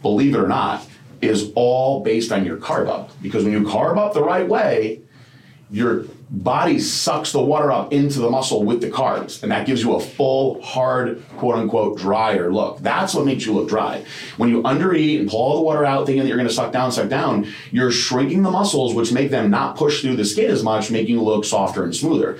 believe it or not, is all based on your carb up. Because when you carb up the right way, your body sucks the water up into the muscle with the carbs, and that gives you a full, hard, quote unquote, drier look. That's what makes you look dry. When you undereat and pull all the water out, thinking that you're gonna suck down, suck down, you're shrinking the muscles, which make them not push through the skin as much, making you look softer and smoother.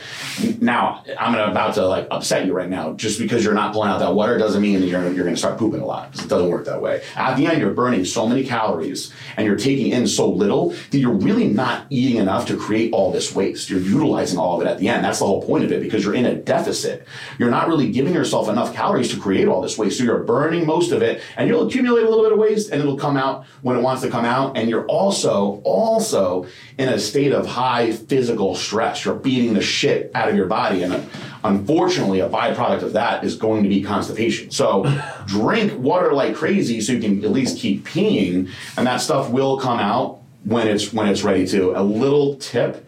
Now, I'm about to like upset you right now. Just because you're not pulling out that water doesn't mean that you're, you're gonna start pooping a lot. 'cause It doesn't work that way. At the end, you're burning so many calories and you're taking in so little that you're really not eating enough to create all this waste. You're utilizing all of it at the end. That's the whole point of it because you're in a deficit. You're not really giving yourself enough calories to create all this waste. So you're burning most of it and you'll accumulate a little bit of waste and it'll come out when it wants to come out. And you're also, also in a state of high physical stress. You're beating the shit out of your body. And unfortunately, a byproduct of that is going to be constipation. So drink water like crazy so you can at least keep peeing and that stuff will come out when it's when it's ready to. A little tip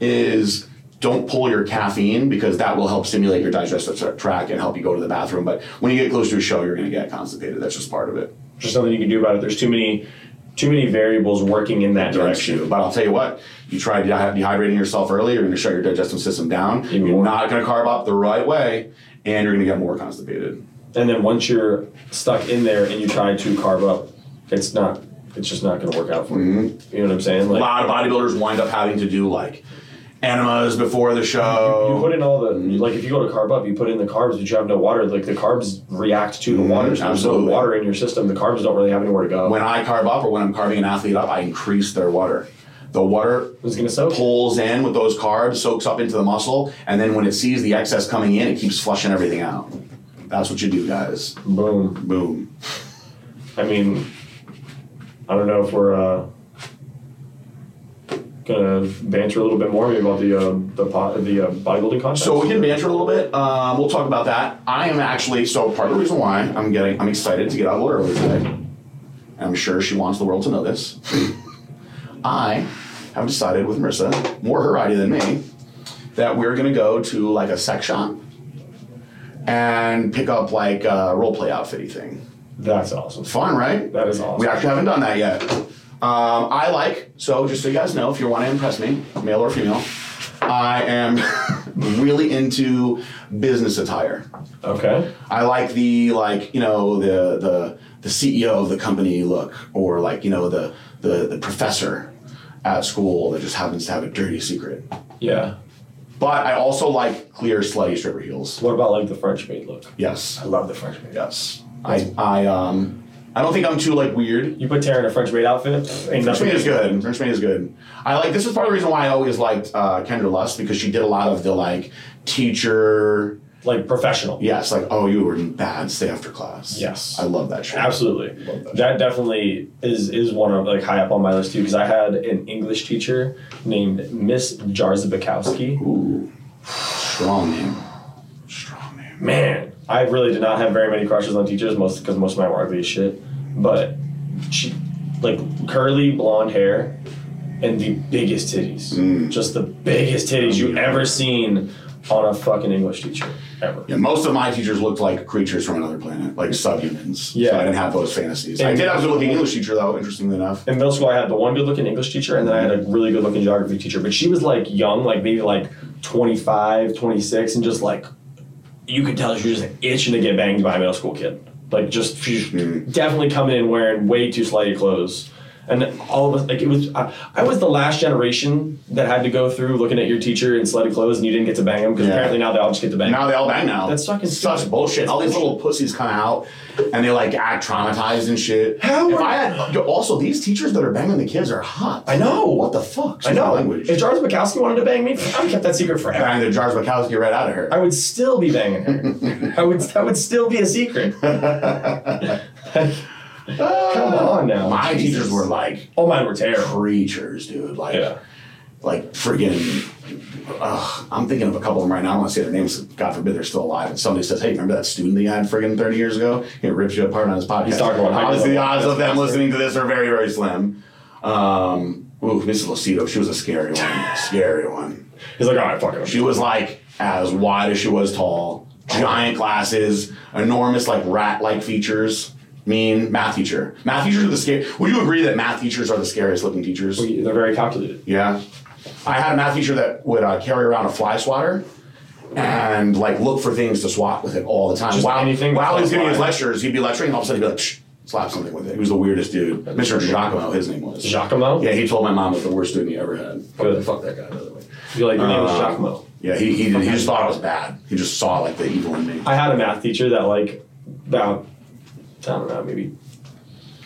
is don't pull your caffeine because that will help stimulate your digestive tract and help you go to the bathroom. But when you get close to a show, you're going to get constipated. That's just part of it. Just something you can do about it. There's too many, too many variables working in that direction. But I'll tell you what, you try dehydrating yourself early, you're going to shut your digestive system down. Even You're more. not going to carb up the right way, and you're going to get more constipated. And then once you're stuck in there and you try to carb up, it's not. It's just not going to work out for you. Mm-hmm. You know what I'm saying? Like, A lot of bodybuilders wind up having to do like enemas before the show. you put in all the like if you go to carb up, you put in the carbs, but you have no water. Like the carbs react to the water. So there's no water in your system. The carbs don't really have anywhere to go. when I carb up or when I'm carbing an athlete up, I increase their water. The water I was gonna soak. pulls in with those carbs, soaks up into the muscle, and then when it sees the excess coming in, it keeps flushing everything out. That's what you do, guys. Boom. Boom. I mean, I don't know if we're uh, gonna banter a little bit more maybe about the uh, the po- the uh, bodybuilding contest. So we can banter a little bit. Um, we'll talk about that. I am actually so part of the reason why I'm getting I'm excited to get out a little early today. I'm sure she wants the world to know this. I have decided with Marissa, more her idea than me, that we're gonna go to like a sex shop and pick up like a role play outfitty thing. That's awesome. Fun, right? That is awesome. We actually haven't done that yet. Um, I like, so just so you guys know, if you want to impress me, male or female, I am really into business attire. Okay. I like the like you know the the the CEO of the company look, or like you know the the the professor at school that just happens to have a dirty secret. Yeah. But I also like clear slutty stripper heels. What about like the French maid look? Yes, I love the French maid. yes. I I um I don't think I'm too like weird. You put Tara in a French maid outfit, ain't French maid is good. French maid is good. I like this is part of the reason why I always liked uh, Kendra Lust because she did a lot of the like teacher like professional. Yes, like oh, you were in bad. Stay after class. Yes. I love that shit. Absolutely. That That definitely is is one of like high up on my list too because I had an English teacher named Miss Jarzabakowski. Ooh, strong name. Strong name. Man, I really did not have very many crushes on teachers, most because most of mine were ugly as shit. But she, like curly blonde hair, and the biggest titties, Mm. just the biggest titties you Yeah. ever seen on a fucking English teacher ever. Yeah, most of my teachers looked like creatures from another planet, like subhumans. Yeah. so I didn't have those fantasies. I did have a good-looking English teacher, though. Interestingly enough. In middle school, I had the one good looking English teacher, and then I had a really good looking geography teacher. But she was like young, like maybe like 25, 26, and just like, you could tell she was just itching to get banged by a middle school kid. Like, just, definitely coming in wearing way too slutty clothes. And all of us, like, it was, I, I was the last generation that had to go through looking at your teacher in slutty clothes and you didn't get to bang them because Yeah. apparently now they all just get to bang. Now they all bang now. That's fucking such stupid. bullshit. All these little pussies come out and they like act traumatized and shit. How If I had also these teachers that are banging the kids are hot. I know. What the fuck? I know. Language. If Jarvis Bukowski wanted to bang me, I would kept that secret forever. Bang the Jars Bukowski right out of her. I would still be banging her. I would that would still be a secret. Come on now. My Jesus. teachers were like Oh, mine were terrible. creatures, dude. Like, Yeah. like friggin'. Ugh, I'm thinking of a couple of them right now. I don't want to say their names. God forbid they're still alive. And somebody says, "Hey, remember that student that you had friggin' 30 years ago?" He rips you apart on his podcast. He's talking about Obviously, the odds of them listening to this are very, very slim. Um, ooh, Mrs. Lucido, she was a scary one. scary one. He's like, all right, fuck it. She was like as wide as she was tall, giant glasses, enormous like rat-like features. Mean math teacher. Math teachers are the scary. Would you agree that math teachers are the scariest looking teachers? They're very calculated. Yeah. I had a math teacher that would uh, carry around a fly swatter and like look for things to swat with it all the time. Just while anything while he's giving his lectures, he'd be lecturing, and all of a sudden he'd be like, Shh, slap something with it. He was the weirdest dude. Mr. Giacomo, his name was. Giacomo? Yeah, he told my mom was the worst student he ever had. Good. Fuck that guy, by the way. You're like, your name is Uh, Giacomo. Yeah, he, he, he just thought I was bad. He just saw like the evil in me. I had a math teacher that like about I don't know, maybe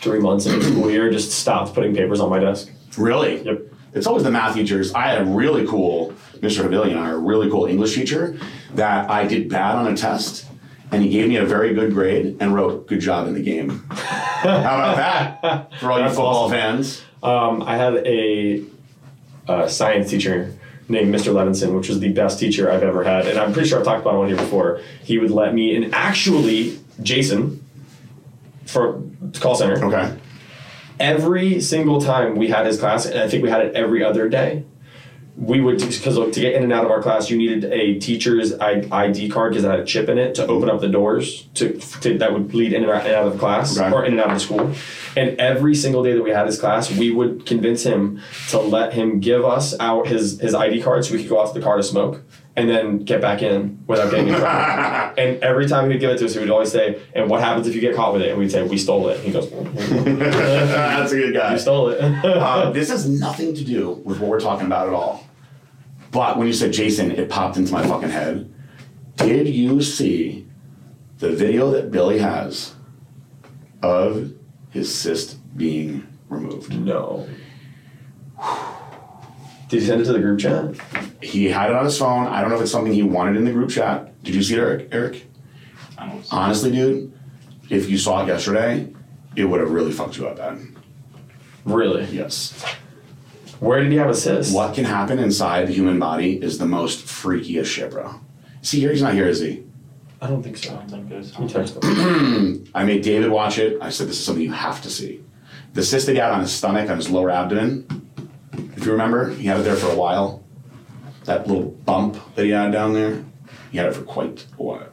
three months into the school year just stopped putting papers on my desk. Really? Yep. It's always the math teachers. I had a really cool, Mr. Havilian, our really cool English teacher that I did bad on a test, and he gave me a very good grade and wrote "good job in the game." How about that for all you football awesome. fans? Um, I had a, uh science teacher named Mr. Levinson, which was the best teacher I've ever had, and I'm pretty sure I've talked about him on here before. He would let me, and actually, Jason, for call center, Okay. every single time we had his class, and I think we had it every other day. We would because to get in and out of our class, you needed a teacher's ID card because it had a chip in it to open up the doors to, to that would lead in and out, in and out of class Okay. or in and out of the school. And every single day that we had his class, we would convince him to let him give us out his his ID card so we could go out to the car to smoke and then get back in without getting in trouble. and every time he would give it to us, he would always say, "And what happens if you get caught with it?" And we'd say, "We stole it." He goes, That's a good guy. "You stole it." Uh, this has nothing to do with what we're talking about at all. But when you said Jason, it popped into my fucking head. Did you see the video that Billy has of his cyst being removed? No. Did you send it to the group chat? He had it on his phone. I don't know if it's something he wanted in the group chat. Did you see it, Eric? Eric? Honestly, dude, if you saw it yesterday, it would have really fucked you up, bad. Really? Yes. Where did he have a cyst? What can happen inside the human body is the most freakiest shit, bro. See here, he's not here, is he? I don't think so. I don't think there's. You text him. I made David watch it. I said this is something you have to see. The cyst that he had on his stomach, on his lower abdomen. If you remember, he had it there for a while. That little bump that he had down there, he had it for quite a while.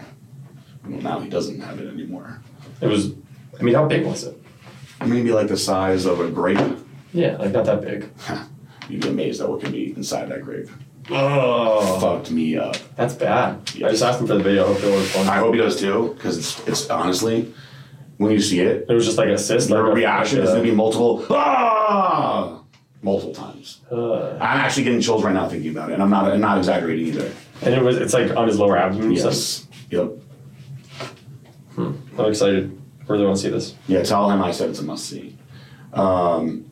Well, now he doesn't have it anymore. It was. I mean, how big was it? Maybe like the size of a grape. Yeah, like not that big. You'd be amazed at what can be inside that grape. Oh, Fucked me up. that's bad. Yeah. I just asked him for the video. I hope it was fun. I hope he does too, because it's, it's honestly, when you see it, it was just like a cyst. your like a- reaction like is going to be multiple, ah, multiple times. Uh, I'm actually getting chills right now thinking about it, and I'm not, I'm not exaggerating either. and it was. It's like on his lower abdomen. Yes. Yep. I'm excited. Really want to see this. Yeah, tell him I said it's a must see. Um,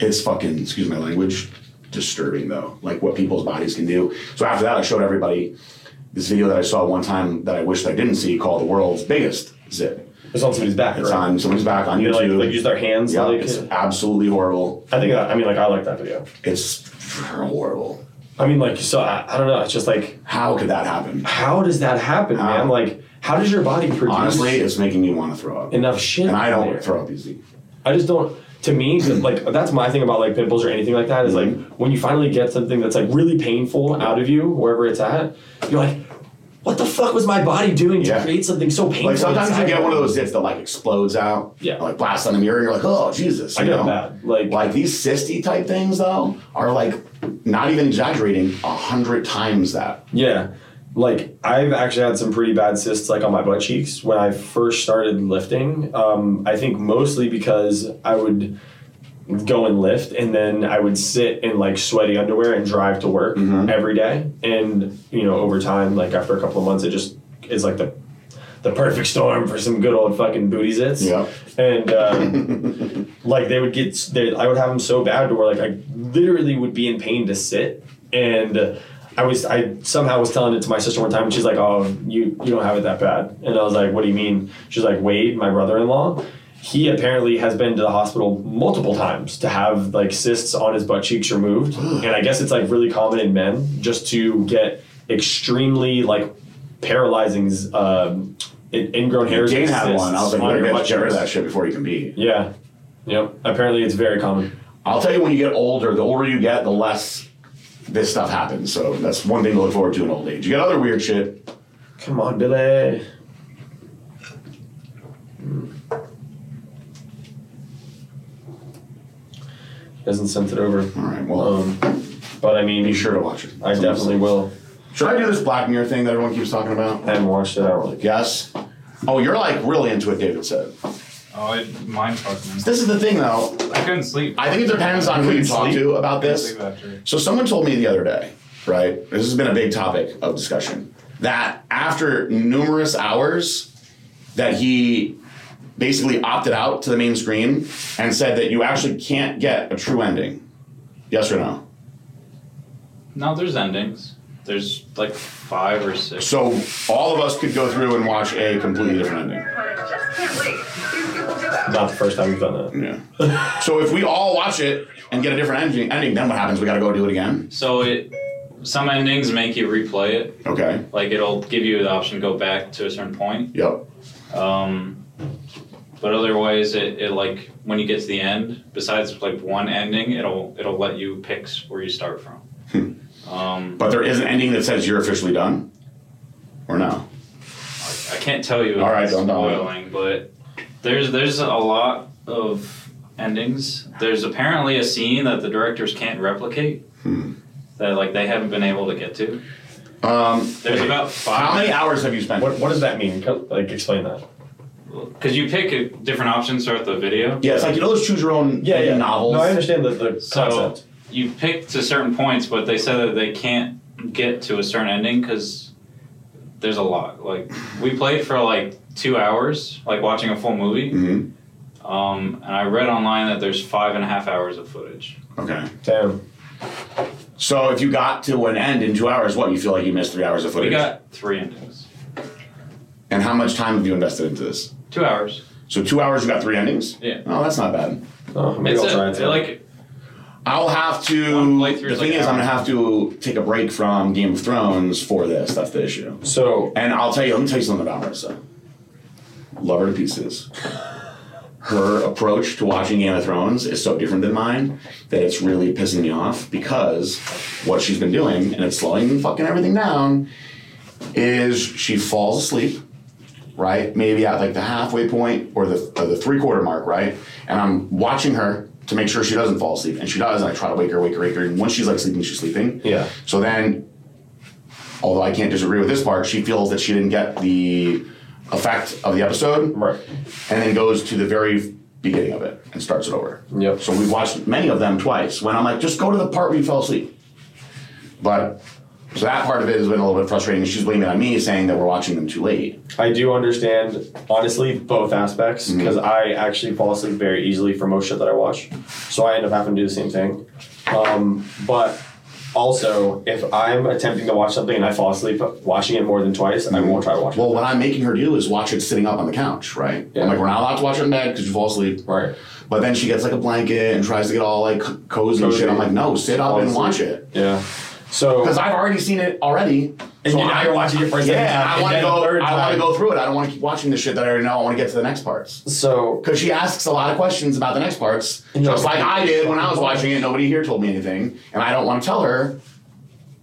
it's fucking, excuse my language, disturbing though, like what people's bodies can do. So after that, I showed everybody this video that I saw one time that I wish I didn't see called "The World's Biggest Zit." It's on somebody's back. It's right? on somebody's back on like, YouTube. like use their hands. yeah, like, it's absolutely horrible. I think I mean like I like that video. It's horrible. I mean like so I, I don't know. It's just like How could that happen? how does that happen, How? man? Like how does your body produce Honestly, it's making me want to throw up. enough shit? And I don't there? throw up easy. I just don't. To me, like that's my thing about like pimples or anything like that is like Mm-hmm. when you finally get something that's like really painful out of you, wherever it's at, you're like, what the fuck was my body doing to Yeah. create something so painful? Like sometimes you get one of those zits that like explodes out. Yeah. Like blasts on the mirror, and you're like, oh Jesus. I know? bad. Like, Like these cysty type things though are like not even exaggerating a hundred times that. yeah, like I've actually had some pretty bad cysts like on my butt cheeks when I first started lifting. Um, I think mostly because I would go and lift and then I would sit in like sweaty underwear and drive to work Mm-hmm. every day. And you know, over time, like after a couple of months, it just is like the the perfect storm for some good old fucking booty zits. Yep. And um, like they would get, they, I would have them so bad to where like I literally would be in pain to sit. And I was, I somehow was telling it to my sister one time, and she's like, "Oh, you you don't have it that bad." And I was like, "What do you mean?" She's like, "Wade, my brother-in-law." He apparently has been to the hospital multiple times to have like cysts on his butt cheeks removed, and I guess it's like really common in men just to get extremely like paralyzing um, in- ingrown hairs. And had one. I was like, you butt get rid of that shit before you can be. Yeah. Yep. Apparently, it's very common. I'll tell you when you get older, the older you get, the less this stuff happens. So that's one thing to look forward to in old age. You get other weird shit. Come on, Billy. Hasn't sent it over. All right, well, Um, but I mean, be sure to watch it. I definitely will. Should I do this Black Mirror thing that everyone keeps talking about? I haven't watched it. I don't really care. Yes. Oh, you're like really into it, David said. Oh, it mind fucked me. This is the thing though. I couldn't sleep. I think it depends on who you talk Sleep? to about Couldn't this. sleep after. So someone told me the other day, right? This has been a big topic of discussion. That after numerous hours, that he basically opted out to the main screen and said that you actually can't get a true ending. Yes or no? No, there's endings. There's like five or six. So all of us could go through and watch a completely different ending. I just can't wait. These people do that. Not the first time we've done that. Yeah. so if we all watch it and get a different ending, ending, then what happens? We got to go do it again. So it, some endings make you replay it. Okay. Like it'll give you the option to go back to a certain point. Yep. Um, but otherwise, it, it like when you get to the end, besides like one ending, it'll it'll let you pick where you start from. um, But there is an ending that says you're officially done, or no? I can't tell you. All right, don't tell spoiling, but there's there's a lot of endings. There's apparently a scene that the directors can't replicate. Hmm. That like they haven't been able to get to. Um, There's about five. how many hours have you spent? What, what does that mean? Like, explain that. Because you pick a, different options throughout the video. Yeah, it's like you know those choose your own Yeah, yeah. novels. No, I understand the, the So concept. you pick to certain points, but they said that they can't get to a certain ending because there's a lot. Like we played for like two hours, like watching a full movie. Mhm. Um, and I read online that there's five and a half hours of footage. Okay. Damn. So if you got to an end in two hours, what you feel like you missed three hours of footage? We footage? got three endings. and how much time have you invested into this? Two hours. So two hours, you got three endings. Yeah. Oh, that's not bad. Oh, maybe It's I'll a- try it. tonight. like I'll have to. The thing like is, I'm gonna have to take a break from Game of Thrones for this. That's the issue. so, And I'll tell you, let me tell you something about Marissa. Love her to pieces. Her approach to watching Game of Thrones is so different than mine that it's really pissing me off because what she's been doing, and it's slowing fucking everything down, is she falls asleep, right? Maybe at like the halfway point or the, or the three quarter mark, right? And I'm watching her to make sure she doesn't fall asleep. And she does, and I try to wake her, wake her, wake her. And once she's like sleeping, she's sleeping. Yeah. So then although I can't disagree with this part, she feels that she didn't get the effect of the episode, right. and then goes to the very beginning of it and starts it over. Yep. So we've watched many of them twice. When I'm like, just go to the part where you fell asleep. But so that part of it has been a little bit frustrating. She's blaming it on me, saying that we're watching them too late. I do understand, honestly, both aspects Mm-hmm. because I actually fall asleep very easily for most shit that I watch. So I end up having to do the same thing. Um, but Also, if I'm attempting to watch something and I fall asleep watching it more than twice, I won't try to watch it. Well, what I'm making her do is watch it sitting up on the couch, right? Yeah. I'm like, we're not allowed to watch it in bed because you fall asleep. Right. But then she gets like a blanket and tries to get all like cozy, and shit. I'm like, no, sit up Fall and asleep. watch it. Yeah. So Because I've already seen it already. And so you- now you're watching it for a second Yeah, time, I want to go. I want to go through it. I don't want to keep watching the shit that I already know. I want to get to the next parts. so Because she asks a lot of questions about the next parts, just like- like I did when I was watching it. Nobody here told me anything, and I don't want to tell her.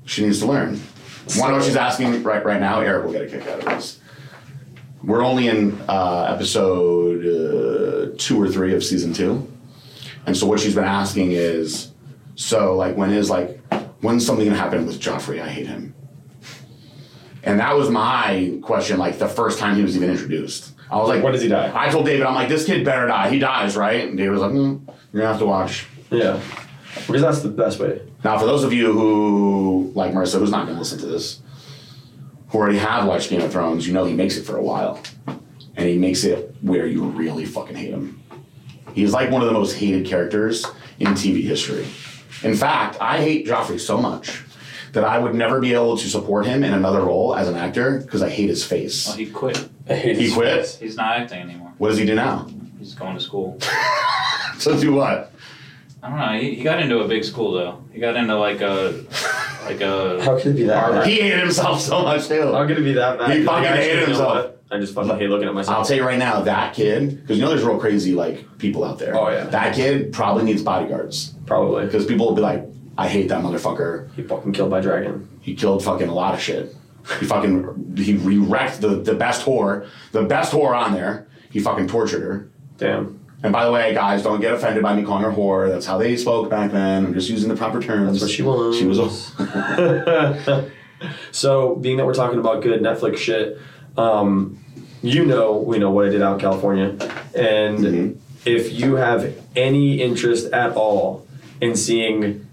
She needs to learn. Want to know what she's asking right right now? Eric will get a kick out of this. We're only in uh, episode uh, two or three of season two, and so what she's been asking is, so like when is like when's something gonna happen with Joffrey? I hate him. And that was my question, like the first time he was even introduced. I was like, When does he die? I told David, I'm like, this kid better die. He dies, right? And David was like, mm, you're gonna have to watch. yeah, because that's the best way. Now, for those of you who, like Marissa, who's not gonna listen to this, who already have watched Game of Thrones, you know he makes it for a while. And he makes it where you really fucking hate him. He's like one of the most hated characters in TV history. In fact, I hate Joffrey so much that I would never be able to support him in another role as an actor because I hate his face. Well, he quit. He his quit? face. He's not acting anymore. What does he do now? He's going to school. So do what? I don't know. He, he got into a big school though. He got into like a like a. How could it be that bad? He hated himself so much too. How could it be that bad? He 'Cause, fucking I actually- hated you know himself. what? I just fucking hate looking at myself. I'll tell you right now, that kid, because you know there's real crazy like people out there. Oh, yeah. That kid probably needs bodyguards Probably. because people will be like, I hate that motherfucker. He fucking killed by dragon. He killed fucking a lot of shit. He fucking he re wrecked the the best whore, the best whore on there. He fucking tortured her. Damn. And by the way, guys, don't get offended by me calling her whore. That's how they spoke back then. I'm just using the proper terms. That's what she was. She was a. so, being that we're talking about good Netflix shit, um, you know, we know what I did out in California, and Mhm. if you have any interest at all in seeing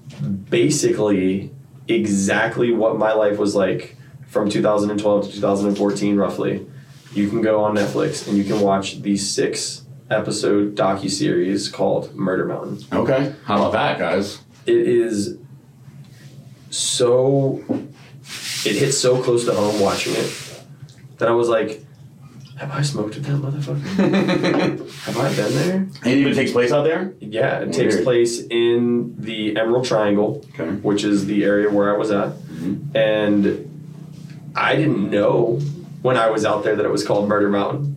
basically exactly what my life was like from 2012 to 2014, roughly, you can go on Netflix and you can watch the six episode docu series called Murder Mountain. Okay, how about that, guys? it is so it hits so close to home watching it that I was like, have I smoked with that motherfucker? have I been there? It even takes place out there. Yeah, it takes place in the Emerald Triangle, Okay. which is the area where I was at. Mm-hmm. And I didn't know when I was out there that it was called Murder Mountain.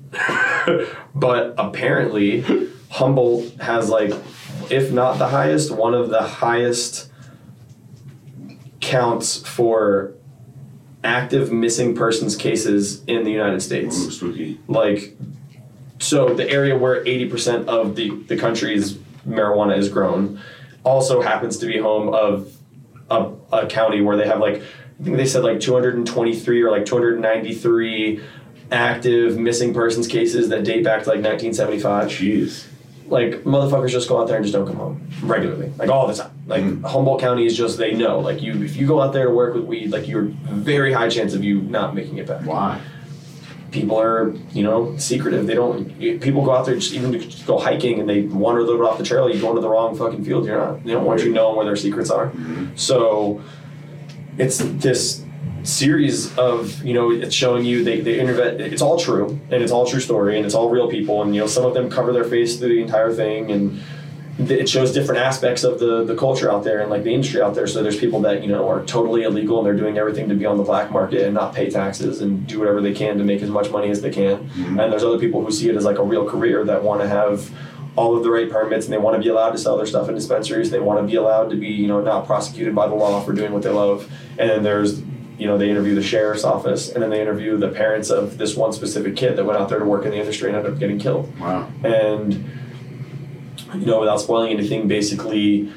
but apparently, Humboldt has like, if not the highest, one of the highest counts for active missing persons cases in the United States Ooh, spooky. like so the area where 80% of the, the country's marijuana is grown also happens to be home of a, a county where they have like i think they said like 223 or like 293 active missing persons cases that date back to like 1975 Jeez. like motherfuckers just go out there and just don't come home regularly, like all the time. Like mm. Humboldt County is just they know, like you if you go out there to work with weed, like you're very high chance of you not making it back. Why? People are you know secretive. They don't. People go out there just even to just go hiking and they wander a little bit off the trail. You go into the wrong fucking field. You're not. They don't want you knowing where their secrets are. Mm-hmm. So it's this series of you know it's showing you they, they interview it's all true and it's all true story and it's all real people and you know some of them cover their face through the entire thing and it shows different aspects of the the culture out there and like the industry out there so there's people that you know are totally illegal and they're doing everything to be on the black market and not pay taxes and do whatever they can to make as much money as they can mm-hmm. and there's other people who see it as like a real career that want to have all of the right permits and they want to be allowed to sell their stuff in dispensaries. They want to be allowed to be, you know, not prosecuted by the law for doing what they love. And then there's, you know, they interview the sheriff's office and then they interview the parents of this one specific kid that went out there to work in the industry and ended up getting killed. Wow. And, you know, without spoiling anything, basically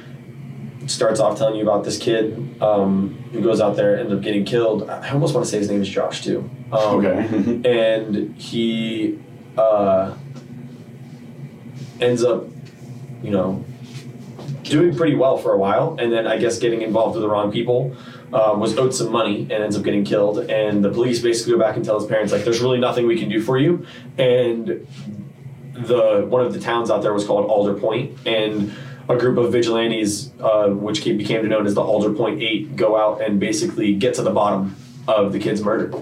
starts off telling you about this kid um, who goes out there, ends up getting killed. I almost want to say his name is Josh too. Um, Okay. and he uh, ends up, you know, doing pretty well for a while, and then I guess getting involved with the wrong people. Um, was owed some money and ends up getting killed, and the police basically go back and tell his parents like, "There's really nothing we can do for you." And the one of the towns out there was called Alder Point, and a group of vigilantes, uh, which came, became known as the Alder Point Eight, go out and basically get to the bottom of the kid's murder,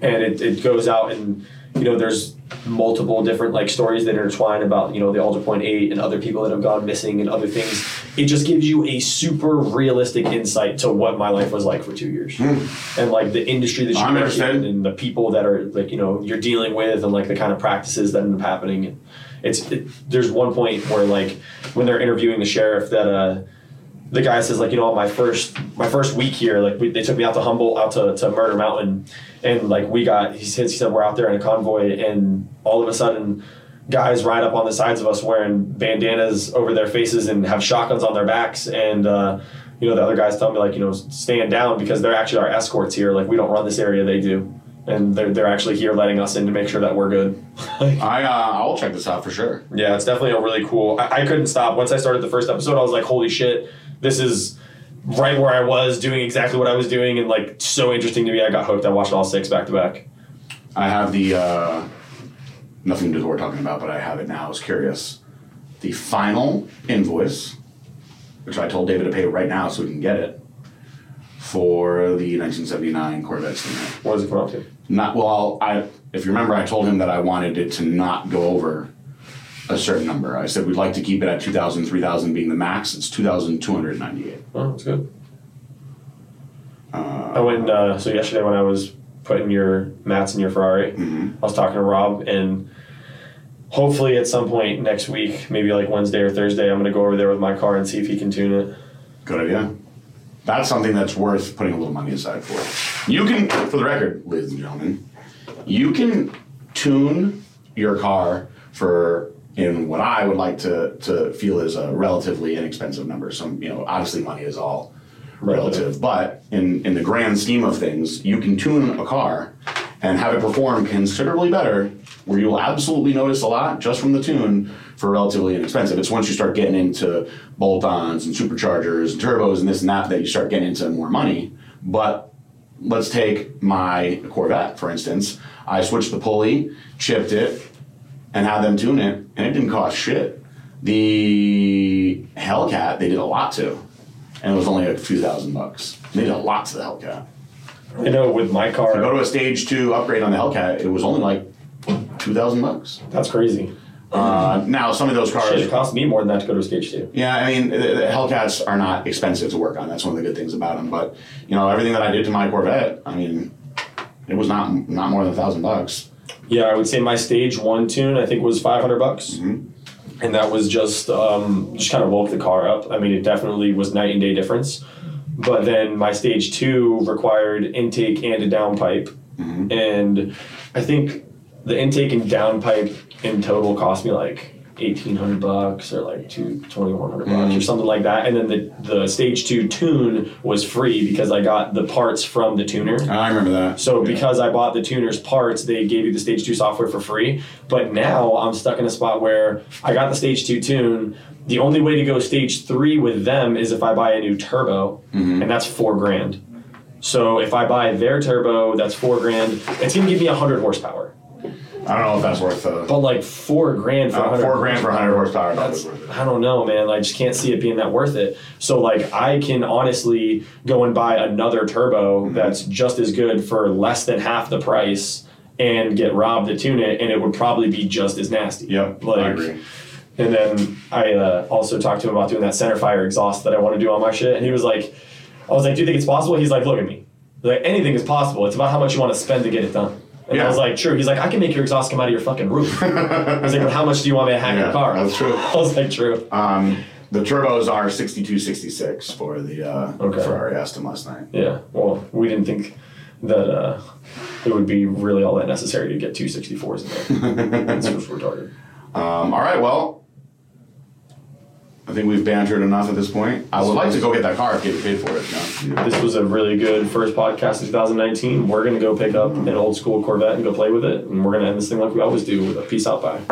and it, it goes out and you know there's multiple different like stories that intertwine about you know the Alder Point Eight and other people that have gone missing and other things. It just gives you a super realistic insight to what my life was like for two years, and like the industry that you I'm in and the people that are like you know you're dealing with and like the kind of practices that end up happening. And it's it, there's one point where like when they're interviewing the sheriff that uh the guy says like you know my first my first week here like we, they took me out to Humboldt out to, to Murder Mountain and like we got he says he said we're out there in a convoy and all of a sudden guys ride up on the sides of us wearing bandanas over their faces and have shotguns on their backs and uh, you know the other guys tell me like you know stand down because they're actually our escorts here like we don't run this area they do and they're, they're actually here letting us in to make sure that we're good I uh, I'll check this out for sure. yeah, it's definitely a really cool. I, I couldn't stop once I started the first episode. I was like, "Holy shit, this is right where I was doing exactly what I was doing," and like so interesting to me. I got hooked. I watched all six back to back. I have the uh, nothing to do with what we're talking about, but I have it now. I was curious. The final invoice, which I told David to pay right now so we can get it, for the 1979 Corvette Stinger. What does it come out to? Not well. I if you remember, I told him that I wanted it to not go over a certain number. I said we'd like to keep it at 2,000, 3,000 being the max. It's 2,298. Oh, that's good. I went uh, so yesterday when I was putting your mats in your Ferrari. I was talking to Rob and. Hopefully, at some point next week, maybe like Wednesday or Thursday, I'm gonna go over there with my car and see if he can tune it. Good idea. That's something that's worth putting a little money aside for. You can, for the record, ladies and gentlemen, you can tune your car for in what I would like to to feel is a relatively inexpensive number. Some, you know, obviously money is all relative, but in in the grand scheme of things, you can tune a car and have it perform considerably better where you'll absolutely notice a lot just from the tune for relatively inexpensive. It's once you start getting into bolt-ons and superchargers and turbos and this and that that you start getting into more money. But let's take my Corvette, for instance. I switched the pulley, chipped it, and had them tune it, and it didn't cost shit. The Hellcat, they did a lot to, and it was only a few thousand bucks. They did a lot to the Hellcat. I know with my car, To go to a stage two upgrade on the Hellcat, it was only like two thousand bucks. that's crazy. Uh, now some of those cars, Shit, it cost me more than that to go to a stage two. yeah, I mean, the, the Hellcats are not expensive to work on. That's one of the good things about them. But you know, everything that I did to my Corvette, I mean, it was not not more than a thousand bucks. Yeah, I would say my stage one tune I think was five hundred bucks, and that was just um, just kind of woke the car up. I mean, it definitely was night and day difference. But then my stage two required intake and a downpipe, and I think the intake and downpipe in total cost me like eighteen hundred bucks or like two twenty one hundred bucks or mm. something like that. And then the the stage two tune was free because I got the parts from the tuner. Ah, I remember that. So because I bought the tuner's parts, they gave you the stage two software for free. But now I'm stuck in a spot where I got the stage two tune. The only way to go stage three with them is if I buy a new turbo, mm-hmm. and that's four grand. So if I buy their turbo, that's four grand. It's gonna give me hundred horsepower. I don't know if that's worth uh, But like four grand for uh, 100 four grand for hundred horsepower. That's was worth it. I don't know, man. I just can't see it being that worth it. So like I can honestly go and buy another turbo Mm-hmm. that's just as good for less than half the price and get Rob to tune it and it would probably be just as nasty. Yep, Like I agree. and then I uh, also talked to him about doing that center fire exhaust that I want to do on my shit and he was like I was like, Do you think it's possible? He's like, Look at me. Like anything is possible. It's about how much you want to spend to get it done. And Yeah. I was like, true. He's like, I can make your exhaust come out of your fucking roof. I was like, but how much do you want me to hack Yeah, your car? that's true. I was like, true. Um, the turbos are 62, 66 for the uh, Okay. Ferrari asked him last night. Yeah. Well, we didn't think that uh, it would be really all that necessary to get two 64s in there. Just retarded. Um, all right, well, I think we've bantered enough at this point. I would like to go get that car if get paid for it. No. This was a really good first podcast of 2019. We're going to go pick up an old school Corvette and go play with it. And we're going to end this thing like we always do with a peace out bye.